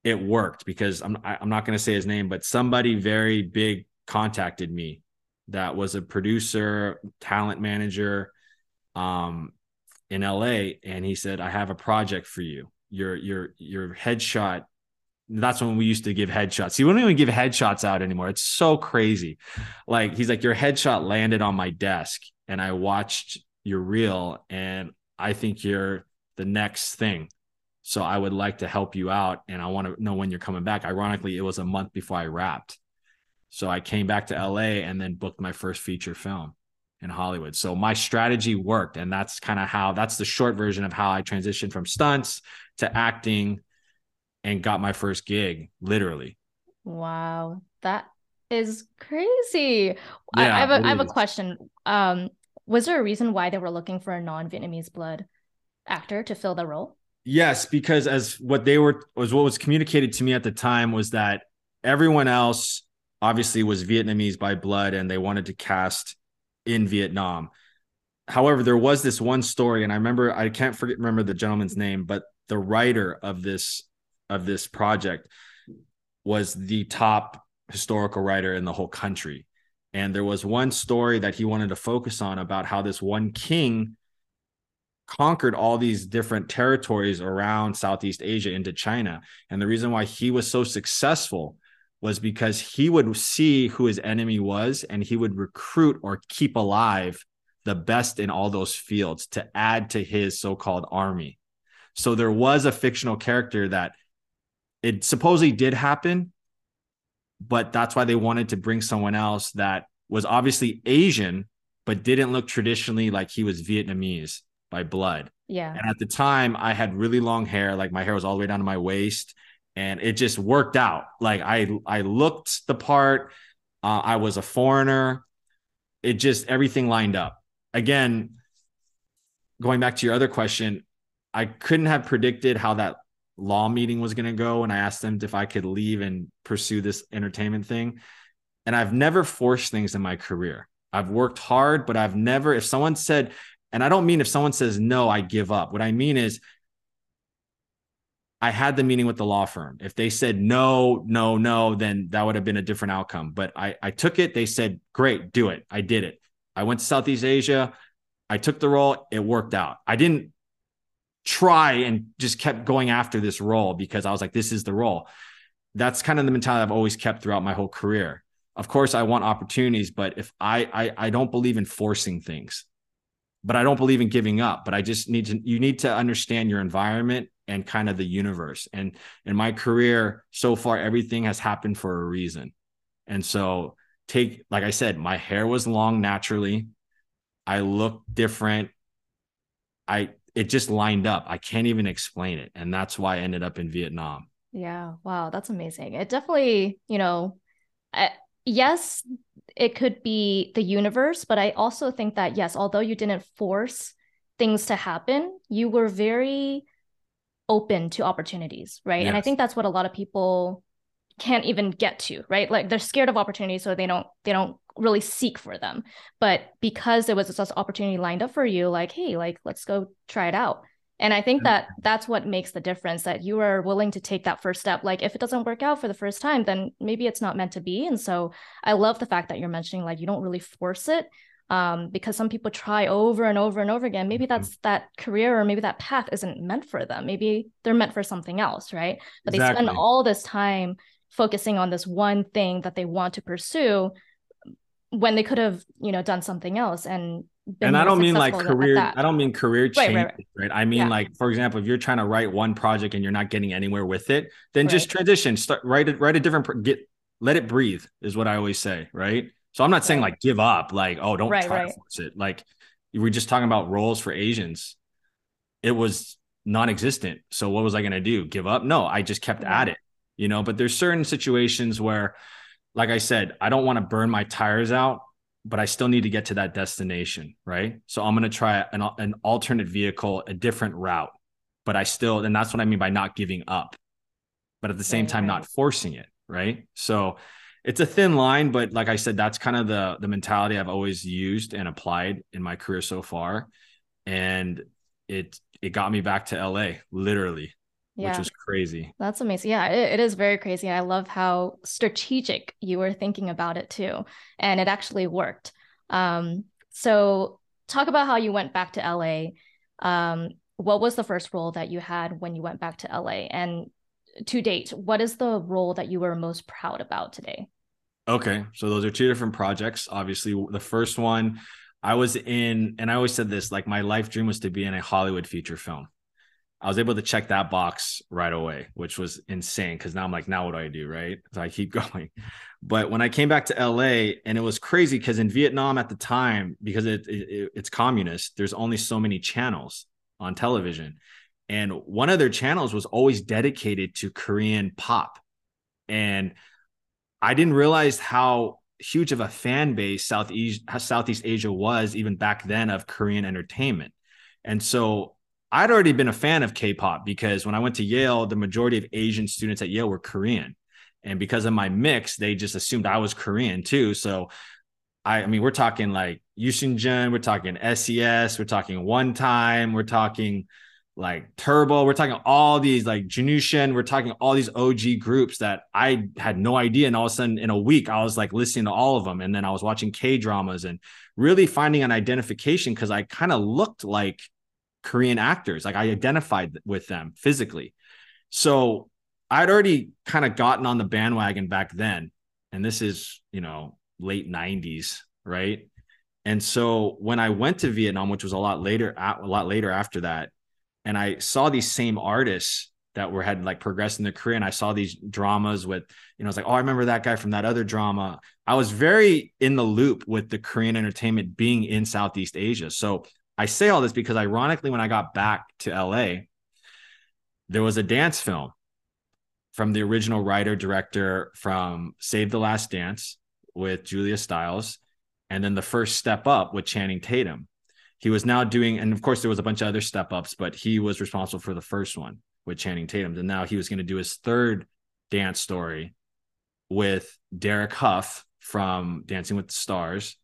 It worked because I'm I'm not gonna say his name, but somebody very big contacted me that was a producer, talent manager, um, in LA, and he said, "I have a project for you." Your your your headshot that's when we used to give headshots. We don't even give headshots out anymore. It's so crazy. Like he's like, your headshot landed on my desk, and I watched your reel, and I think you're the next thing. So I would like to help you out, and I want to know when you're coming back. Ironically, it was a month before I wrapped, So I came back to LA and then booked my first feature film in Hollywood. So my strategy worked. And that's kind of how that's the short version of how I transitioned from stunts to acting and got my first gig, literally. Wow. That is crazy. Yeah, I, I, have a, I have a question. Um, was there a reason why they were looking for a non-Vietnamese blood actor to fill the role? Yes, because as what they were was what was communicated to me at the time was that everyone else obviously was Vietnamese by blood and they wanted to cast in Vietnam. However, there was this one story, and I remember I can't forget remember the gentleman's name, but the writer of this of this project was the top historical writer in the whole country. And there was one story that he wanted to focus on about how this one king conquered all these different territories around Southeast Asia into China. And the reason why he was so successful was because he would see who his enemy was and he would recruit or keep alive the best in all those fields to add to his so-called army. So there was a fictional character that it supposedly did happen, but that's why they wanted to bring someone else that was obviously Asian, but didn't look traditionally like he was Vietnamese by blood. Yeah. And at the time, I had really long hair, like my hair was all the way down to my waist and it just worked out. Like I I looked the part. Uh, I was a foreigner. It just everything lined up. Again, going back to your other question, I couldn't have predicted how that law meeting was going to go and I asked them if I could leave and pursue this entertainment thing. And I've never forced things in my career. I've worked hard, but I've never, if someone said, and I don't mean if someone says no, I give up. What I mean is I had the meeting with the law firm. If they said no, no, no, then that would have been a different outcome. But I, I took it. They said, great, do it. I did it. I went to Southeast Asia. I took the role. It worked out. I didn't try and just kept going after this role because I was like, this is the role. That's kind of the mentality I've always kept throughout my whole career. Of course, I want opportunities, but if I, I, I don't believe in forcing things, but I don't believe in giving up. But I just need to, you need to understand your environment and kind of the universe. And in my career so far, everything has happened for a reason. And so, take, like I said, my hair was long naturally. I looked different. I, it just lined up. I can't even explain it. And that's why I ended up in Vietnam. Yeah. Wow. That's amazing. It definitely, you know, I, yes, it could be the universe, but I also think that, yes, although you didn't force things to happen, you were very open to opportunities, right? Yes. And I think that's what a lot of people can't even get to, right? Like they're scared of opportunities, so they don't they don't really seek for them. But because there was this opportunity lined up for you, like, hey, like let's go try it out. And I think that that's what makes the difference that you are willing to take that first step. Like if it doesn't work out for the first time, then maybe it's not meant to be. And so I love the fact that you're mentioning like you don't really force it, um, because some people try over and over and over again. Maybe mm-hmm. that's that career or maybe that path isn't meant for them. Maybe they're meant for something else, right? But exactly. they spend all this time focusing on this one thing that they want to pursue when they could have, you know, done something else and and I don't mean like career. I don't mean career change, right, right, right. right? I mean yeah. like, for example, if you're trying to write one project and you're not getting anywhere with it, then just transition. Start write it. Write a different. Get let it breathe is what I always say. Right. So I'm not saying like give up, like, oh, don't right, try right. to force it. Like we are just talking about roles for Asians. It was non-existent. So what was I gonna do? Give up? No, I just kept at it, you know. But there's certain situations where, like I said, I don't want to burn my tires out, but I still need to get to that destination, right? So I'm gonna try an, an alternate vehicle, a different route. But I still, and that's what I mean by not giving up, but at the same right, time, not forcing it, right? So it's a thin line, but like I said, that's kind of the the mentality I've always used and applied in my career so far, and it it got me back to LA literally, yeah. which was crazy. That's amazing. Yeah, it, it is very crazy. I love how strategic you were thinking about it too, and it actually worked. Um, so talk about how you went back to LA. Um, what was the first role that you had when you went back to LA, and to date, what is the role that you were most proud about today? Okay. So those are two different projects. Obviously, the first one I was in, and I always said this like my life dream was to be in a Hollywood feature film. I was able to check that box right away, which was insane. Cause now I'm like, now what do I do? Right. So I keep [LAUGHS] going. But when I came back to LA, and it was crazy because in Vietnam at the time, because it, it, it's communist, there's only so many channels on television. And one of their channels was always dedicated to Korean pop. And I didn't realize how huge of a fan base Southeast Southeast Asia was even back then of Korean entertainment. And so I'd already been a fan of K-pop because when I went to Yale, the majority of Asian students at Yale were Korean. And because of my mix, they just assumed I was Korean too. So I, I mean, we're talking like Jun, we're talking SES, we're talking One Time, we're talking like Turbo, we're talking all these like Jinusean, we're talking all these OG groups that I had no idea. And all of a sudden, in a week, I was like listening to all of them. And then I was watching K dramas and really finding an identification because I kind of looked like Korean actors. Like I identified with them physically. So I'd already kind of gotten on the bandwagon back then. And this is, you know, late 90s, right? And so when I went to Vietnam, which was a lot later, a lot later after that, and I saw these same artists that were had like progressed in their career, and I saw these dramas with, you know, it's like, oh, I remember that guy from that other drama. I was very in the loop with the Korean entertainment being in Southeast Asia. So I say all this because ironically, when I got back to LA, there was a dance film from the original writer director from Save the Last Dance with Julia Stiles, and then the first step up with Channing Tatum. He was now doing, and of course, there was a bunch of other step ups, but he was responsible for the first one with Channing Tatum. And now he was going to do his third dance story with Derek Hough from Dancing with the Stars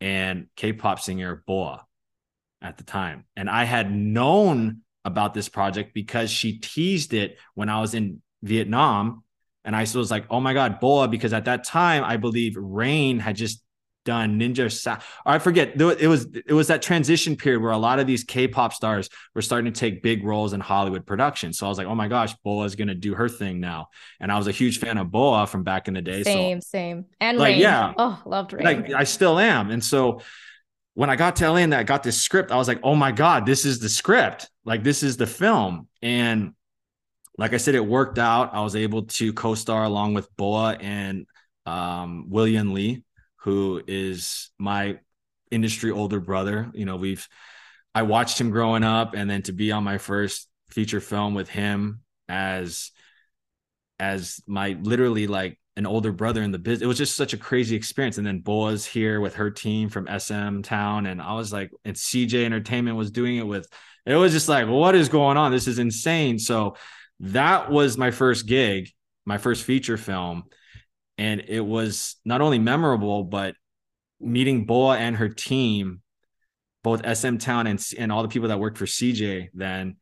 and K pop singer Boa at the time. And I had known about this project because she teased it when I was in Vietnam. And I was like, oh my God, Boa, because at that time, I believe Rain had just done Ninja or I forget it was it was that transition period where a lot of these K-pop stars were starting to take big roles in Hollywood production. So I was like, oh my gosh, Boa is gonna do her thing now. And I was a huge fan of Boa from back in the day. Same, so, same. And like, Rain. yeah. Oh, loved Rain. Like I still am. And so when I got to LA and I got this script, I was like, oh my God, this is the script. Like, this is the film. And like I said, it worked out. I was able to co star along with Boa and um, Will Yun Lee, who is my industry older brother. You know, we've, I watched him growing up and then to be on my first feature film with him as, as my literally like an older brother in the business. It was just such a crazy experience. And then Boa's here with her team from SM Town. And I was like, and CJ Entertainment was doing it with, it was just like, what is going on? This is insane. So that was my first gig, my first feature film. And it was not only memorable, but meeting Boa and her team, both SM Town and, and all the people that worked for CJ, then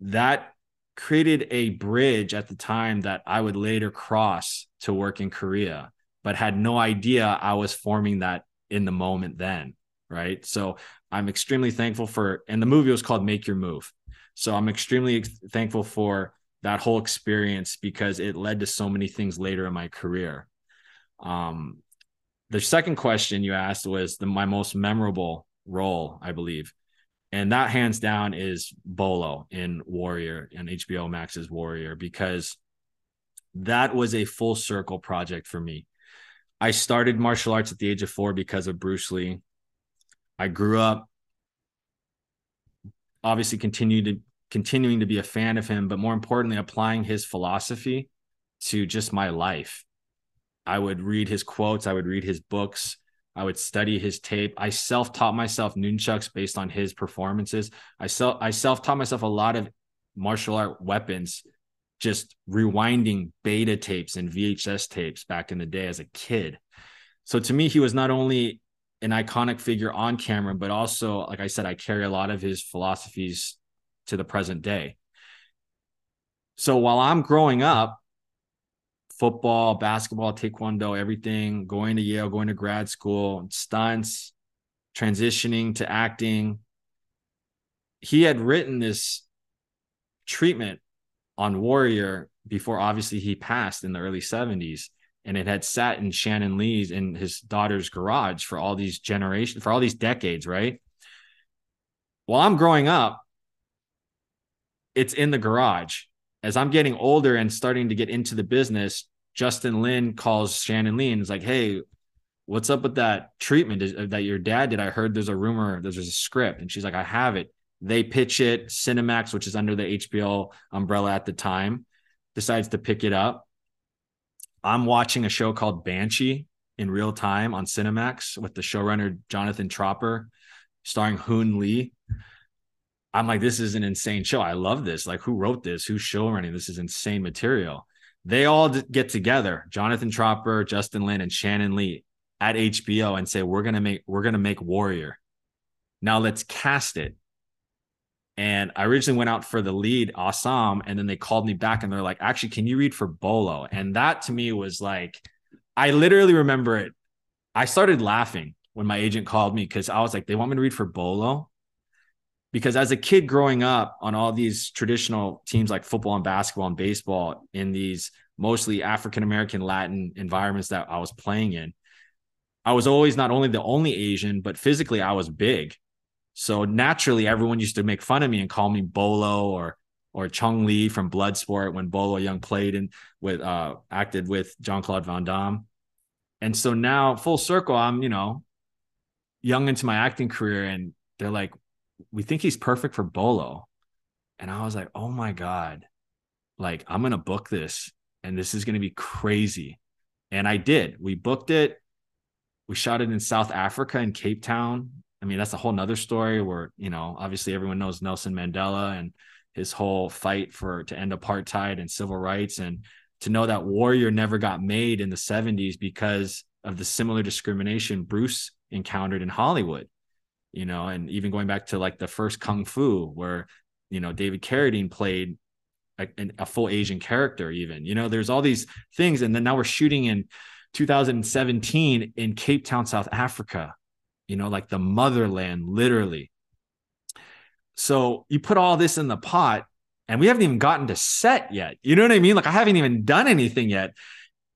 that created a bridge at the time that I would later cross to work in Korea, but had no idea I was forming that in the moment then. Right. So I'm extremely thankful for, and the movie was called Make Your Move. So I'm extremely thankful for that whole experience because it led to so many things later in my career. Um, the second question you asked was the, my most memorable role, I believe and that hands down is Bolo in Warrior and HBO Max's Warrior because that was a full circle project for me. I started martial arts at the age of 4 because of Bruce Lee. I grew up obviously continued to continuing to be a fan of him, but more importantly applying his philosophy to just my life. I would read his quotes, I would read his books, I would study his tape. I self taught myself nunchucks based on his performances. I self I self taught myself a lot of martial art weapons, just rewinding beta tapes and VHS tapes back in the day as a kid. So to me, he was not only an iconic figure on camera, but also, like I said, I carry a lot of his philosophies to the present day. So while I'm growing up, football, basketball, taekwondo, everything, going to Yale, going to grad school, stunts, transitioning to acting. He had written this treatment on Warrior before obviously he passed in the early 70s. And it had sat in Shannon Lee's in his daughter's garage for all these generations, for all these decades, right? While I'm growing up, it's in the garage. As I'm getting older and starting to get into the business, Justin Lin calls Shannon Lee and is like, "Hey, what's up with that treatment uh, that your dad did? I heard there's a rumor, there's a script." And she's like, "I have it." They pitch it. Cinemax, which is under the HBO umbrella at the time, decides to pick it up. I'm watching a show called Banshee in real time on Cinemax with the showrunner Jonathan Tropper, starring Hoon Lee. I'm like, this is an insane show. I love this. Like, who wrote this? Who's showrunning? This is insane material. They all get together, Jonathan Tropper, Justin Lin, and Shannon Lee at HBO and say, We're gonna make we're gonna make Warrior. Now let's cast it. And I originally went out for the lead, Assam, and then they called me back and they're like, actually, can you read for Bolo? And that to me was like, I literally remember it. I started laughing when my agent called me because I was like, they want me to read for Bolo. Because as a kid growing up on all these traditional teams like football and basketball and baseball in these mostly African American Latin environments that I was playing in, I was always not only the only Asian, but physically I was big. So naturally, everyone used to make fun of me and call me Bolo or or Chong Li from Bloodsport when Bolo Yeung played and with uh acted with Jean Claude Van Damme. And so now full circle, I'm you know young into my acting career, and they're like, we think he's perfect for Bolo, and I was like, oh my god, like I'm gonna book this, and this is gonna be crazy, and I did. We booked it. We shot it in South Africa in Cape Town I mean, that's a whole nother story where, you know, obviously everyone knows Nelson Mandela and his whole fight for to end apartheid and civil rights. And to know that Warrior never got made in the 70s because of the similar discrimination Bruce encountered in Hollywood, you know, and even going back to like the first Kung Fu, where, you know, David Carradine played a, a full Asian character, even, you know, there's all these things. And then now we're shooting in 2017 in Cape Town, South Africa you know, like the motherland, literally. So you put all this in the pot, and we haven't even gotten to set yet. You know what I mean? Like I haven't even done anything yet.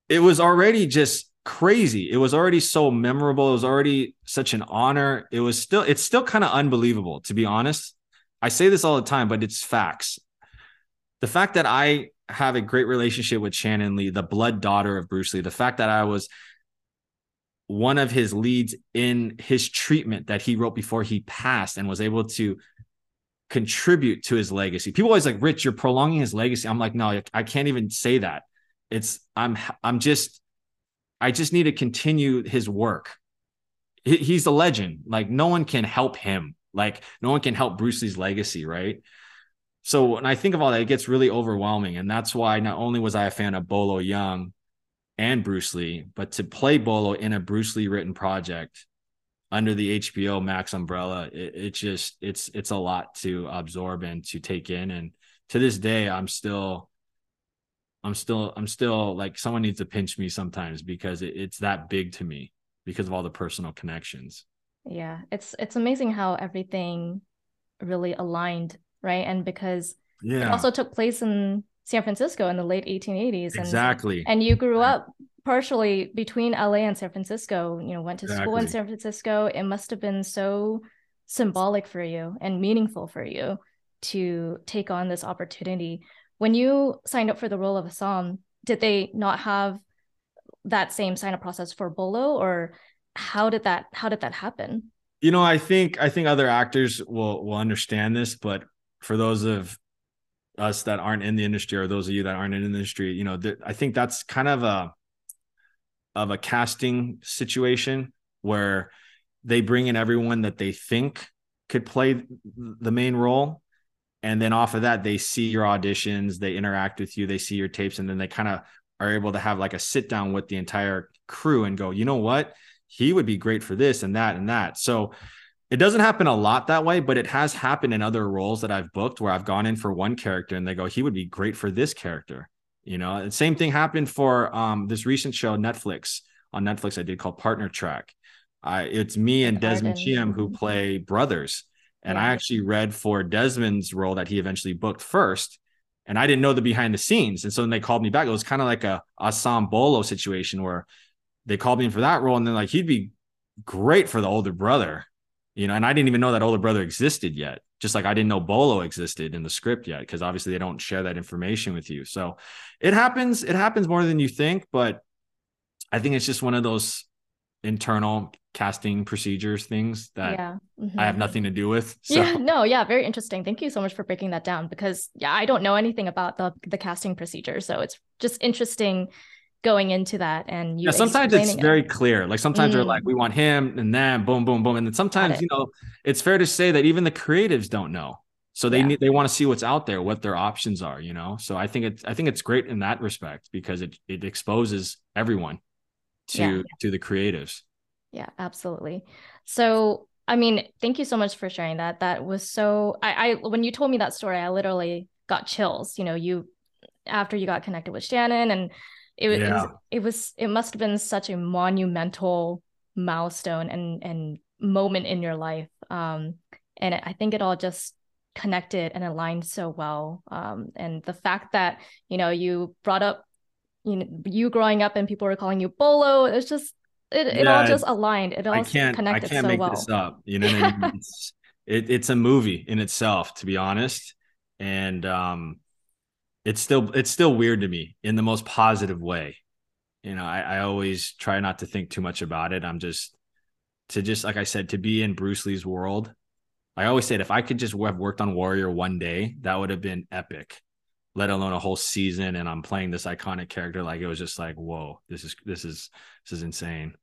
It was already just crazy. It was already so memorable. It was already such an honor. It was still, it's still kind of unbelievable, to be honest. I say this all the time, but it's facts. The fact that I have a great relationship with Shannon Lee, the blood daughter of Bruce Lee, the fact that I was one of his leads in his treatment that he wrote before he passed and was able to contribute to his legacy. People always like, Rich, you're prolonging his legacy. I'm like, no, I can't even say that. It's I'm I'm just I just need to continue his work. He's a legend. Like no one can help him. Like no one can help Bruce Lee's legacy, right? So when I think of all that, it gets really overwhelming. And that's why not only was I a fan of Bolo Yeung and Bruce Lee, but to play Bolo in a Bruce Lee written project under the HBO Max umbrella, it, it just it's it's a lot to absorb and to take in. And to this day, I'm still I'm still I'm still like someone needs to pinch me sometimes because it, it's that big to me because of all the personal connections. Yeah, it's it's amazing how everything really aligned, right? And because yeah. it also took place in San Francisco in the late 1880s. And, exactly. And you grew up partially between LA and San Francisco, you know, went to exactly. school in San Francisco. It must have been so symbolic for you and meaningful for you to take on this opportunity. When you signed up for the role of Assam, did they not have that same sign up process for Bolo or how did that how did that happen? You know, I think I think other actors will will understand this, but for those of us that aren't in the industry or those of you that aren't in the industry, you know, th- I think that's kind of a of a casting situation where they bring in everyone that they think could play the main role and then off of that they see your auditions they interact with you they see your tapes and then they kind of are able to have like a sit down with the entire crew and go you know what he would be great for this and that and that so it doesn't happen a lot that way, but it has happened in other roles that I've booked where I've gone in for one character and they go, he would be great for this character. You know, the same thing happened for um, this recent show, Netflix on Netflix, I did called Partner Track. I, it's me and Desmond Chiam who play brothers. And yeah. I actually read for Desmond's role that he eventually booked first. And I didn't know the behind the scenes. And so then they called me back. It was kind of like a Assam Bolo situation where they called me in for that role. And then like, he'd be great for the older brother you know, and I didn't even know that older brother existed yet. just like I didn't know Bolo existed in the script yet because obviously they don't share that information with you. So it happens. It happens more than you think, but I think it's just one of those internal casting procedures things that yeah. mm-hmm. I have nothing to do with. [LAUGHS] So. Yeah, no, yeah, very interesting. Thank you so much for breaking that down because yeah, I don't know anything about the the casting procedure, so it's just interesting going into that and you yeah, sometimes it's very clear like sometimes mm. they're like we want him and then boom boom boom and then sometimes you know it's fair to say that even the creatives don't know so they yeah. need they want to see what's out there what their options are you know so i think it's i think it's great in that respect because it it exposes everyone to yeah. to the creatives. Yeah absolutely. So i mean thank you so much for sharing that. That was so i i when you told me that story i literally got chills you know you after you got connected with shannon and it, yeah. it was it was it must have been such a monumental milestone and and moment in your life. Um and i think it all just connected and aligned so well. Um and the fact that you know you brought up you know you growing up and people were calling you bolo it's just it, it yeah, all just aligned it all I can't, connected I can't so make well. this up you know I mean? it's, [LAUGHS] it, it's a movie in itself to be honest and um it's still it's still weird to me in the most positive way. You know, I, I always try not to think too much about it. I'm just to just like I said, to be in Bruce Lee's world. I always said if I could just have worked on Warrior one day, that would have been epic. Let alone a whole season, and I'm playing this iconic character. Like it was just like, whoa, this is this is this is insane.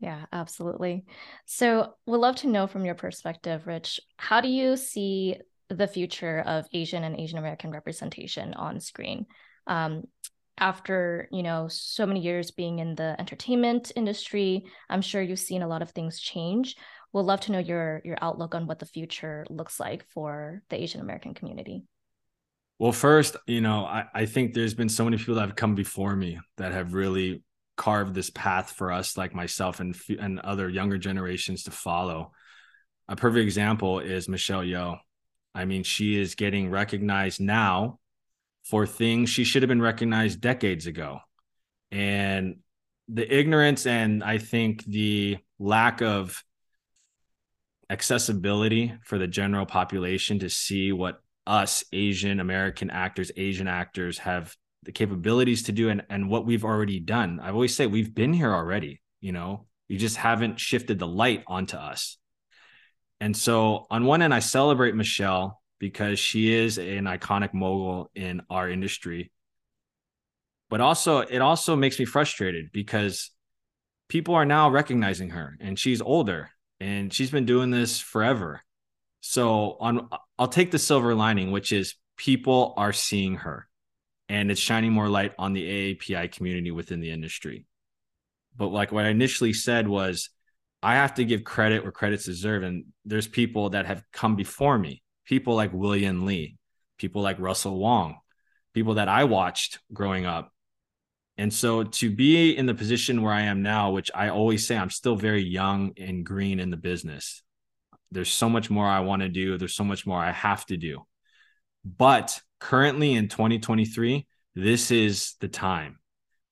Yeah, absolutely. So, we'd love to know from your perspective, Rich, how do you see the future of Asian and Asian American representation on screen. Um, after you know so many years being in the entertainment industry, I'm sure you've seen a lot of things change. We'd love to know your your outlook on what the future looks like for the Asian American community. Well, first, you know, I, I think there's been so many people that have come before me that have really carved this path for us, like myself and and other younger generations to follow. A perfect example is Michelle Yeoh. I mean, she is getting recognized now for things she should have been recognized decades ago. And the ignorance and I think the lack of accessibility for the general population to see what us Asian American actors, Asian actors have the capabilities to do and, and what we've already done. I always say we've been here already, you know, you just haven't shifted the light onto us. And so, on one end, I celebrate Michelle because she is an iconic mogul in our industry. But also, it also makes me frustrated because people are now recognizing her and she's older and she's been doing this forever. So, on I'll take the silver lining, which is people are seeing her and it's shining more light on the AAPI community within the industry. But like what I initially said was I have to give credit where credit's deserved. And there's people that have come before me, people like Will Yun Lee, people like Russell Wong, people that I watched growing up. And so to be in the position where I am now, which I always say I'm still very young and green in the business, there's so much more I want to do. There's so much more I have to do. But currently in 2023, this is the time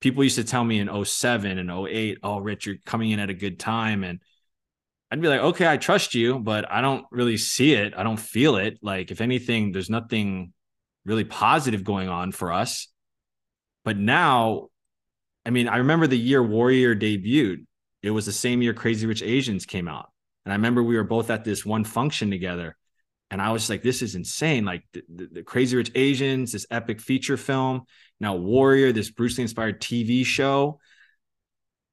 people used to tell me in 07 and 08, oh, Rich, you're coming in at a good time. And I'd be like, okay, I trust you, but I don't really see it. I don't feel it. Like, if anything, there's nothing really positive going on for us. But now, I mean, I remember the year Warrior debuted. It was the same year Crazy Rich Asians came out. And I remember we were both at this one function together. And I was like, this is insane. Like the, the, the Crazy Rich Asians, this epic feature film. Now Warrior, this Bruce Lee inspired TV show.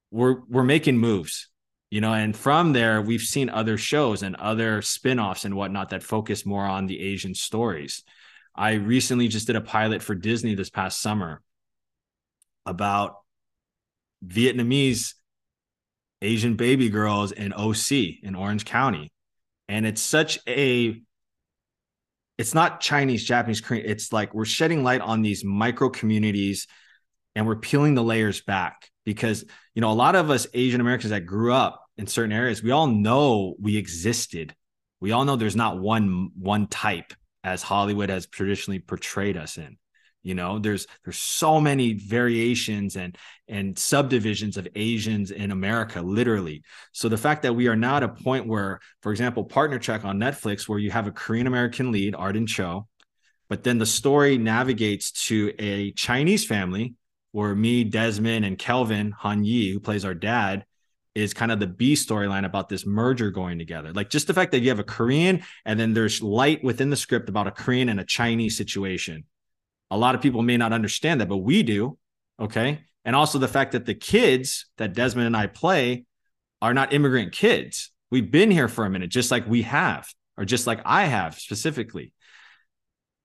We're we're making moves, you know, and from there we've seen other shows and other spin-offs and whatnot that focus more on the Asian stories. I recently just did a pilot for Disney this past summer about Vietnamese Asian baby girls in OC in Orange County. And it's such a it's not Chinese, Japanese, Korean. It's like we're shedding light on these micro communities and we're peeling the layers back because, you know, a lot of us Asian Americans that grew up in certain areas, we all know we existed. We all know there's not one one type as Hollywood has traditionally portrayed us in. You know there's there's so many variations and and subdivisions of asians in america literally so the fact that we are now at a point where for example partner track on netflix where you have a korean american lead arden cho but then the story navigates to a chinese family where me desmond and kelvin han yee who plays our dad is kind of the B storyline about this merger going together. Like just the fact that you have a Korean and then there's light within the script about a Korean and a Chinese situation a lot of people may not understand that, but we do. Okay. And also the fact that the kids that Desmond and I play are not immigrant kids. We've been here for a minute, just like we have, or just like I have specifically.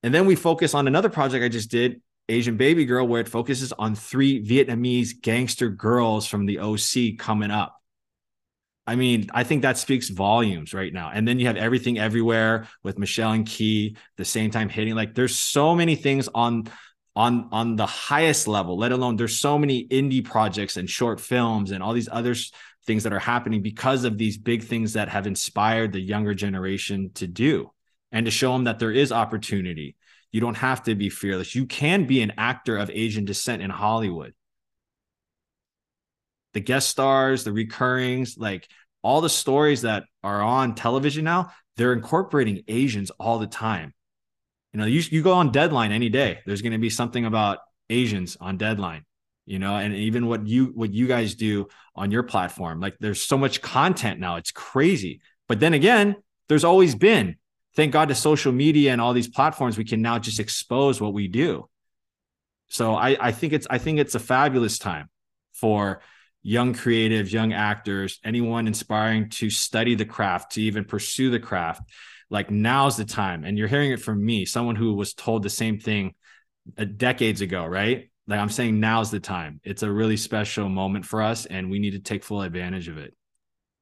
And then we focus on another project I just did, Asian Baby Girl, where it focuses on three Vietnamese gangster girls from the OC coming up. I mean, I think that speaks volumes right now. And then you have everything everywhere with Michelle and Ke, the same time hitting. Like there's so many things on on on the highest level, let alone there's so many indie projects and short films and all these other things that are happening because of these big things that have inspired the younger generation to do and to show them that there is opportunity. You don't have to be fearless. You can be an actor of Asian descent in Hollywood the guest stars, the recurrings, like all the stories that are on television now, they're incorporating Asians all the time. You know, you you go on Deadline any day. There's going to be something about Asians on Deadline. You know, and even what you what you guys do on your platform, like there's so much content now. It's crazy. But then again, there's always been. Thank God to social media and all these platforms, we can now just expose what we do. So I, I think it's I think it's a fabulous time for young creatives, young actors, anyone inspiring to study the craft, to even pursue the craft, like now's the time. And you're hearing it from me, someone who was told the same thing uh, decades ago, right? Like I'm saying, now's the time. It's a really special moment for us, and we need to take full advantage of it.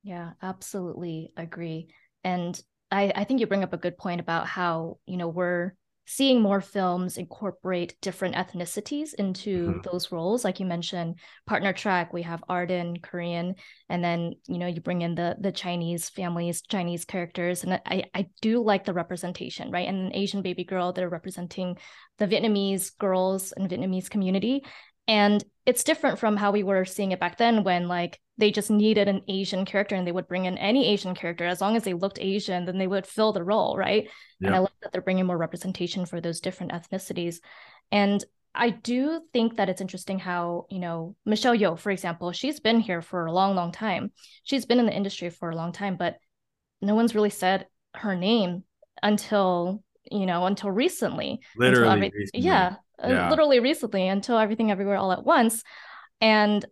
Yeah, absolutely agree. And I, I think you bring up a good point about how, you know, we're seeing more films incorporate different ethnicities into mm-hmm. those roles like you mentioned partner track we have arden korean and then you know you bring in the the chinese families chinese characters and i i do like the representation right and an asian baby girl they're representing the vietnamese girls and vietnamese community and it's different from how we were seeing it back then when like they just needed an Asian character and they would bring in any Asian character as long as they looked Asian, then they would fill the role, right? Yeah. And I love that they're bringing more representation for those different ethnicities. And I do think that it's interesting how, you know, Michelle Yeoh, for example, she's been here for a long, long time. She's been in the industry for a long time, but no one's really said her name until, you know, until recently. Literally. Until every, recently. Yeah, yeah. literally recently until everything everywhere all at once. And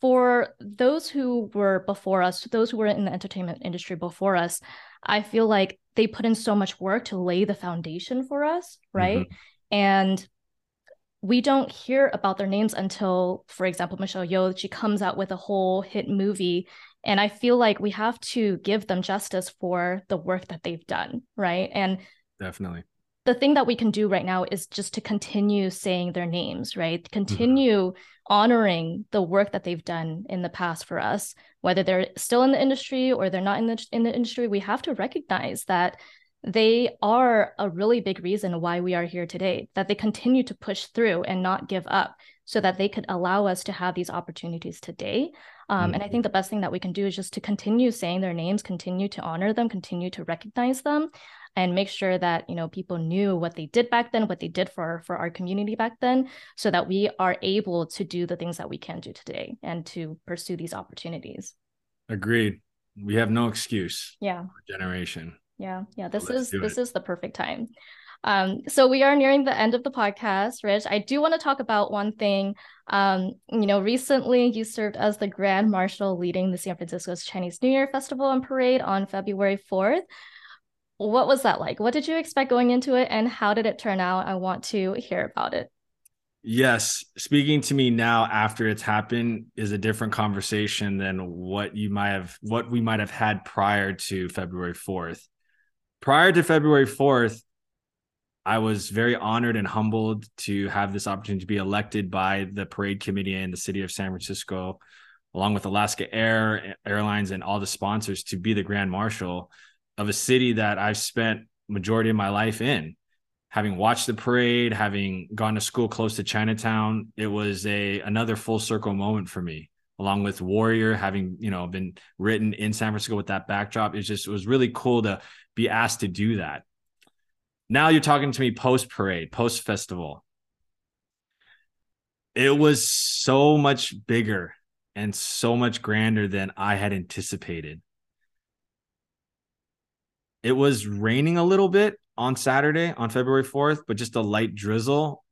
for those who were before us, those who were in the entertainment industry before us, I feel like they put in so much work to lay the foundation for us, right? Mm-hmm. And we don't hear about their names until, for example, Michelle Yeoh, she comes out with a whole hit movie. And I feel like we have to give them justice for the work that they've done, right? And definitely the thing that we can do right now is just to continue saying their names, right? Mm-hmm. Continue mm-hmm. honoring the work that they've done in the past for us, whether they're still in the industry or they're not in the in the industry. We have to recognize that they are a really big reason why we are here today. That they continue to push through and not give up, so that they could allow us to have these opportunities today. Um, mm-hmm. And I think the best thing that we can do is just to continue saying their names, continue to honor them, continue to recognize them, and make sure that you know people knew what they did back then what they did for for our community back then so that we are able to do the things that we can do today and to pursue these opportunities. Agreed. We have no excuse yeah. generation. Yeah. Yeah this so is this is the perfect time. Um, so we are nearing the end of the podcast, Rich. I do want to talk about one thing. Um, you know, recently you served as the Grand Marshal leading the San Francisco's Chinese New Year Festival and Parade on February 4th what was that like? What did you expect going into it and how did it turn out? I want to hear about it. Yes, speaking to me now after it's happened is a different conversation than what you might have what we might have had prior to February 4th. Prior to February 4th, I was very honored and humbled to have this opportunity to be elected by the parade committee in the city of San Francisco, along with Alaska Air Airlines and all the sponsors to be the Grand Marshal of a city that I've spent majority of my life in, having watched the parade, having gone to school close to Chinatown, it was a another full circle moment for me. Along with Warrior, having you know been written in San Francisco with that backdrop, it just it was really cool to be asked to do that. Now you're talking to me post parade, post festival. It was so much bigger and so much grander than I had anticipated. It was raining a little bit on Saturday, on February 4th, but just a light drizzle.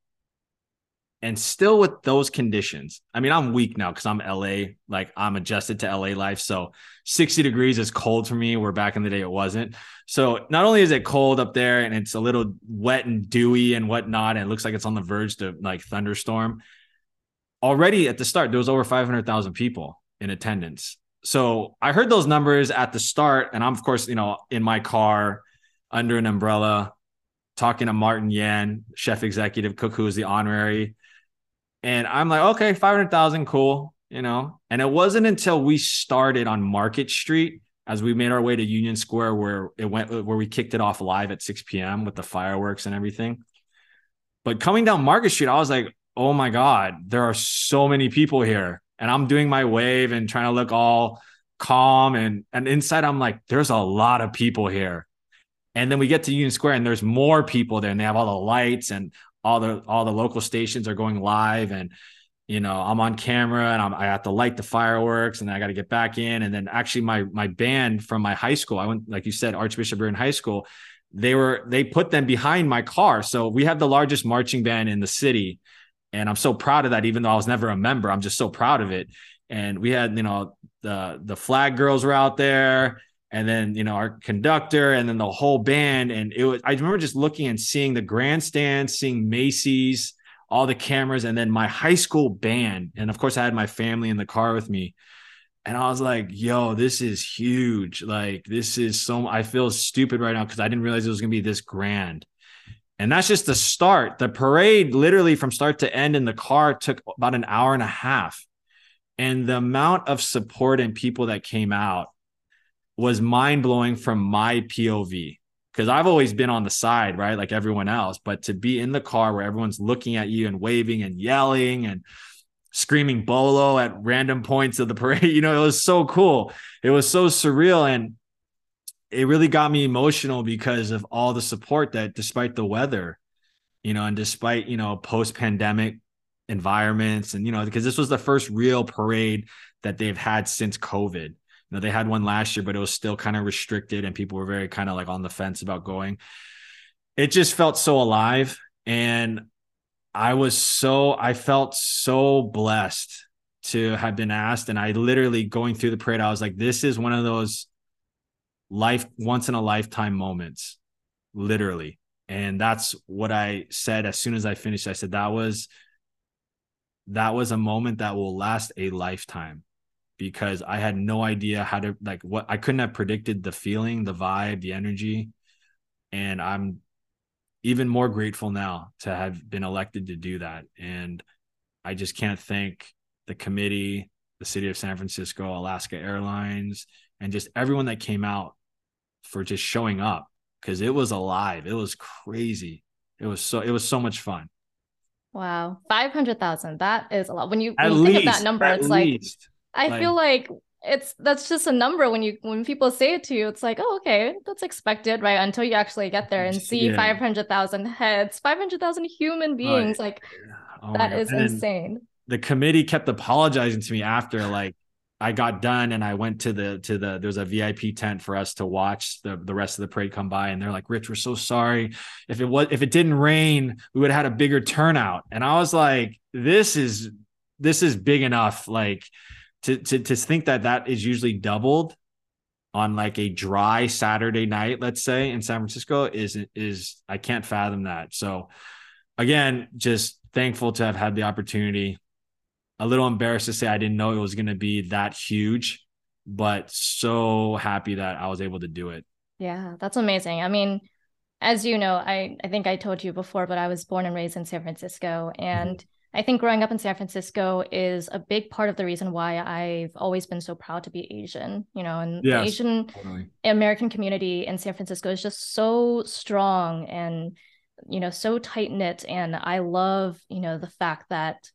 And still with those conditions, I mean, I'm weak now because I'm LA, like I'm adjusted to LA life. So 60 degrees is cold for me, where back in the day it wasn't. So not only is it cold up there and it's a little wet and dewy and whatnot, and it looks like it's on the verge to like thunderstorm. Already at the start, there was over 500,000 people in attendance. So I heard those numbers at the start, and I'm of course, you know, in my car under an umbrella, talking to Martin Yan, chef executive cook, who is the honorary. And I'm like, okay, 500,000, cool, you know. And it wasn't until we started on Market Street as we made our way to Union Square, where it went, where we kicked it off live at 6 p.m. with the fireworks and everything. But coming down Market Street, I was like, oh my God, there are so many people here. And I'm doing my wave and trying to look all calm. And, and inside, I'm like, there's a lot of people here. And then we get to Union Square and there's more people there and they have all the lights and all the all the local stations are going live and you know I'm on camera and I'm, I have to light the fireworks and I got to get back in and then actually my my band from my high school I went like you said Archbishop Riordan High School they were they put them behind my car so we have the largest marching band in the city and I'm so proud of that even though I was never a member I'm just so proud of it. And we had you know the the flag girls were out there and then you know our conductor and then the whole band. And it was i remember just looking and seeing the grandstand seeing macy's all the cameras and then my high school band. And of course i had my family in the car with me. And i was like yo this is huge. Like this is so i feel stupid right now because i didn't realize it was going to be this grand and that's just the start the parade literally from start to end in the car took about an hour and a half and the amount of support and people that came out was mind blowing from my POV because I've always been on the side, right? Like everyone else. But to be in the car where everyone's looking at you and waving and yelling and screaming bolo at random points of the [LAUGHS] parade, you know, it was so cool. It was so surreal. And it really got me emotional because of all the support that despite the weather, you know, and despite, you know, post pandemic environments and, you know, because this was the first real parade that they've had since COVID You know, they had one last year, but it was still kind of restricted and people were very kind of like on the fence about going. It just felt so alive. And I was so, I felt so blessed to have been asked. And I literally going through the parade, I was like, this is one of those life, once in a lifetime moments, literally. And that's what I said as soon as I finished. I said, that was, that was a moment that will last a lifetime because I had no idea how to like what I couldn't have predicted the feeling, the vibe, the energy. And I'm even more grateful now to have been elected to do that. And I just can't thank the committee, the city of San Francisco, Alaska Airlines, and just everyone that came out for just showing up because it was alive. It was crazy. It was so it was so much fun. Wow. 500,000. That is a lot. When you, when you think of that number, it's least. like I like, feel like it's that's just a number when you when people say it to you it's like oh okay that's expected right until you actually get there and see yeah. 500,000 heads 500,000 human beings like oh that is insane the committee kept apologizing to me after like I got done and I went to the to the there's a VIP tent for us to watch the the rest of the parade come by and they're like Rich we're so sorry if it was if it didn't rain we would have had a bigger turnout and I was like this is this is big enough like to to to think that that is usually doubled on like a dry Saturday night, let's say in San Francisco, is is I can't fathom that. So again, just thankful to have had the opportunity. A little embarrassed to say I didn't know it was going to be that huge, but so happy that I was able to do it. Yeah, that's amazing. I mean, as you know, I I think I told you before, but I was born and raised in San Francisco, and mm-hmm. I think growing up in San Francisco is a big part of the reason why I've always been so proud to be Asian, you know, and yes, the Asian totally. American community in San Francisco is just so strong and you know so tight knit and i love you know the fact that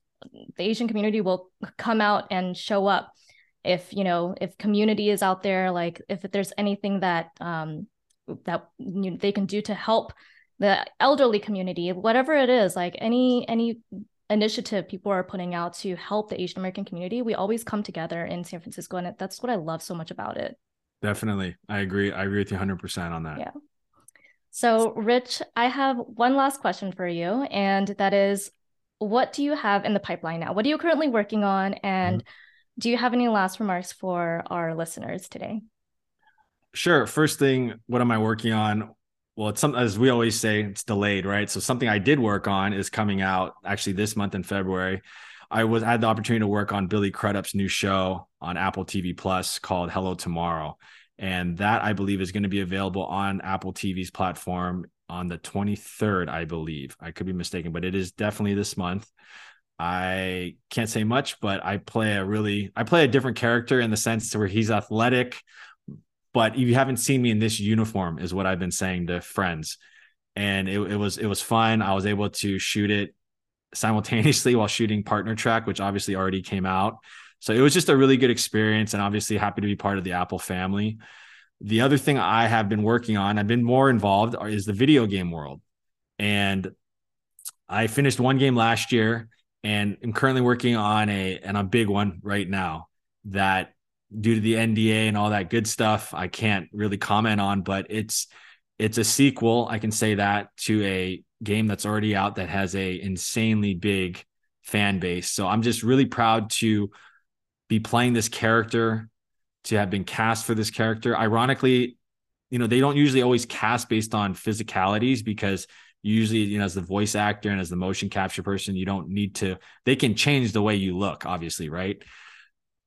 the asian community will come out and show up. If you know if community is out there like if there's anything that um that you know, they can do to help the elderly community whatever it is like any any initiative people are putting out to help the asian american community we always come together in san francisco and that's what i love so much about it. Definitely. I agree. I agree with you 100% on that. Yeah. So rich i have one last question for you and that is what do you have in the pipeline now what are you currently working on and mm-hmm do you have any last remarks for our listeners today? Sure. First thing, what am I working on? Well, it's something as we always say, it's delayed, right? So something I did work on is coming out actually this month in February. I was I had the opportunity to work on Billy Crudup's new show on Apple TV Plus called Hello Tomorrow. And that I believe is going to be available on Apple TV's platform on the 23rd, I believe. I could be mistaken, but it is definitely this month. I can't say much, but I play a really I play a different character in the sense to where he's athletic, but you haven't seen me in this uniform, is what I've been saying to friends. And it, it was it was fun. I was able to shoot it simultaneously [LAUGHS] while shooting partner track, which obviously already came out. So it was just a really good experience and obviously happy to be part of the Apple family. The other thing I have been working on, I've been more involved is the video game world. And I finished one game last year and I'm currently working on a and a big one right now that due to the NDA and all that good stuff I can't really comment on but it's it's a sequel I can say that to a game that's already out that has a insanely big fan base so I'm just really proud to be playing this character to have been cast for this character. Ironically you know they don't usually always cast based on physicalities because usually you know as the voice actor and as the motion capture person you don't need to they can change the way you look obviously right?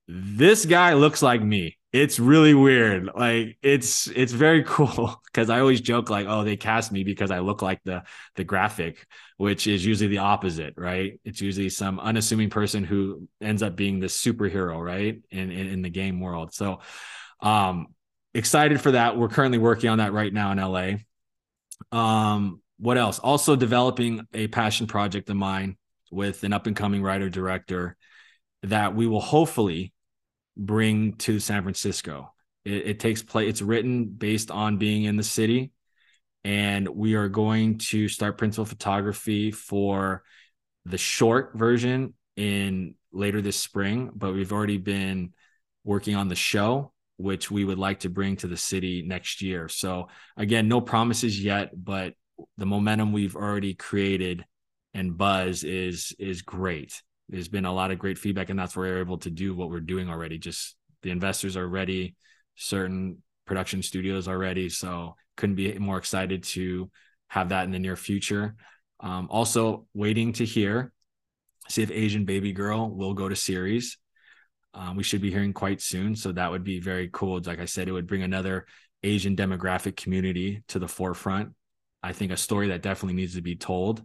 This guy looks like me it's really weird. Like it's it's very [LAUGHS] cool because i always joke like oh they cast me because i look like the the graphic which is usually the opposite right? It's usually some unassuming person who ends up being the superhero right in, in in the game world. So um excited for that. We're currently working on that right now in la um what else? Also developing a passion project of mine with an up and coming writer director that we will hopefully bring to San Francisco. It, it takes place, it's written based on being in the city. And we are going to start principal photography for the short version in later this spring, but we've already been working on the show, which we would like to bring to the city next year. So, again, no promises yet, but the momentum we've already created and buzz is is great. There's been a lot of great feedback, and that's where we're able to do what we're doing already. Just the investors are ready, certain production studios are ready, so couldn't be more excited to have that in the near future. Um, also, waiting to hear, see if Asian Baby Girl will go to series. Um, we should be hearing quite soon, so that would be very cool. Like I said, it would bring another Asian demographic community to the forefront I think a story that definitely needs to be told.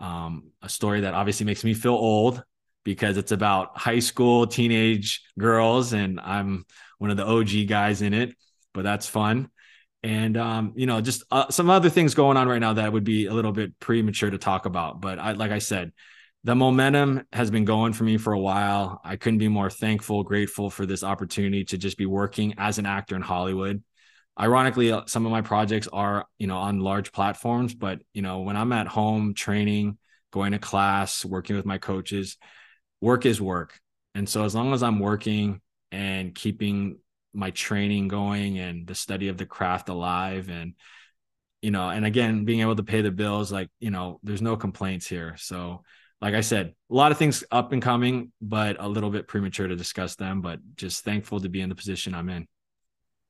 Um, a story that obviously makes me feel old because it's about high school teenage girls, and I'm one of the OG guys in it. But that's fun, and um, you know, just uh, some other things going on right now that would be a little bit premature to talk about. But I, like I said, the momentum has been going for me for a while. I couldn't be more thankful, grateful for this opportunity to just be working as an actor in Hollywood ironically uh, some of my projects are you know on large platforms but you know when i'm at home training going to class working with my coaches work is work. And so as long as i'm working and keeping my training going and the study of the craft alive and you know and again being able to pay the bills like you know there's no complaints here. So like i said a lot of things up and coming but a little bit premature to discuss them but just thankful to be in the position i'm in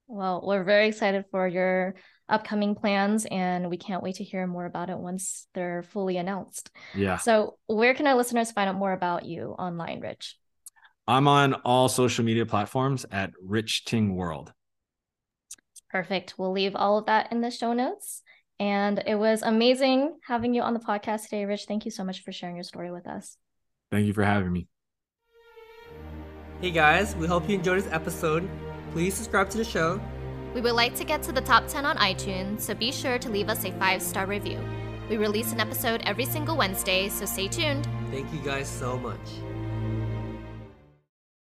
well, we're very excited for your upcoming plans and we can't wait to hear more about it once they're fully announced. Yeah. So, where can our listeners find out more about you online, Rich? I'm on all social media platforms at Rich Ting World. Perfect. We'll leave all of that in the show notes. And it was amazing having you on the podcast today, Rich. Thank you so much for sharing your story with us. Thank you for having me. Hey guys, we hope you enjoyed this episode please subscribe to the show. We would like to get to the top 10 on iTunes, so be sure to leave us a five star review. We release an episode every single Wednesday, so stay tuned. Thank you guys so much.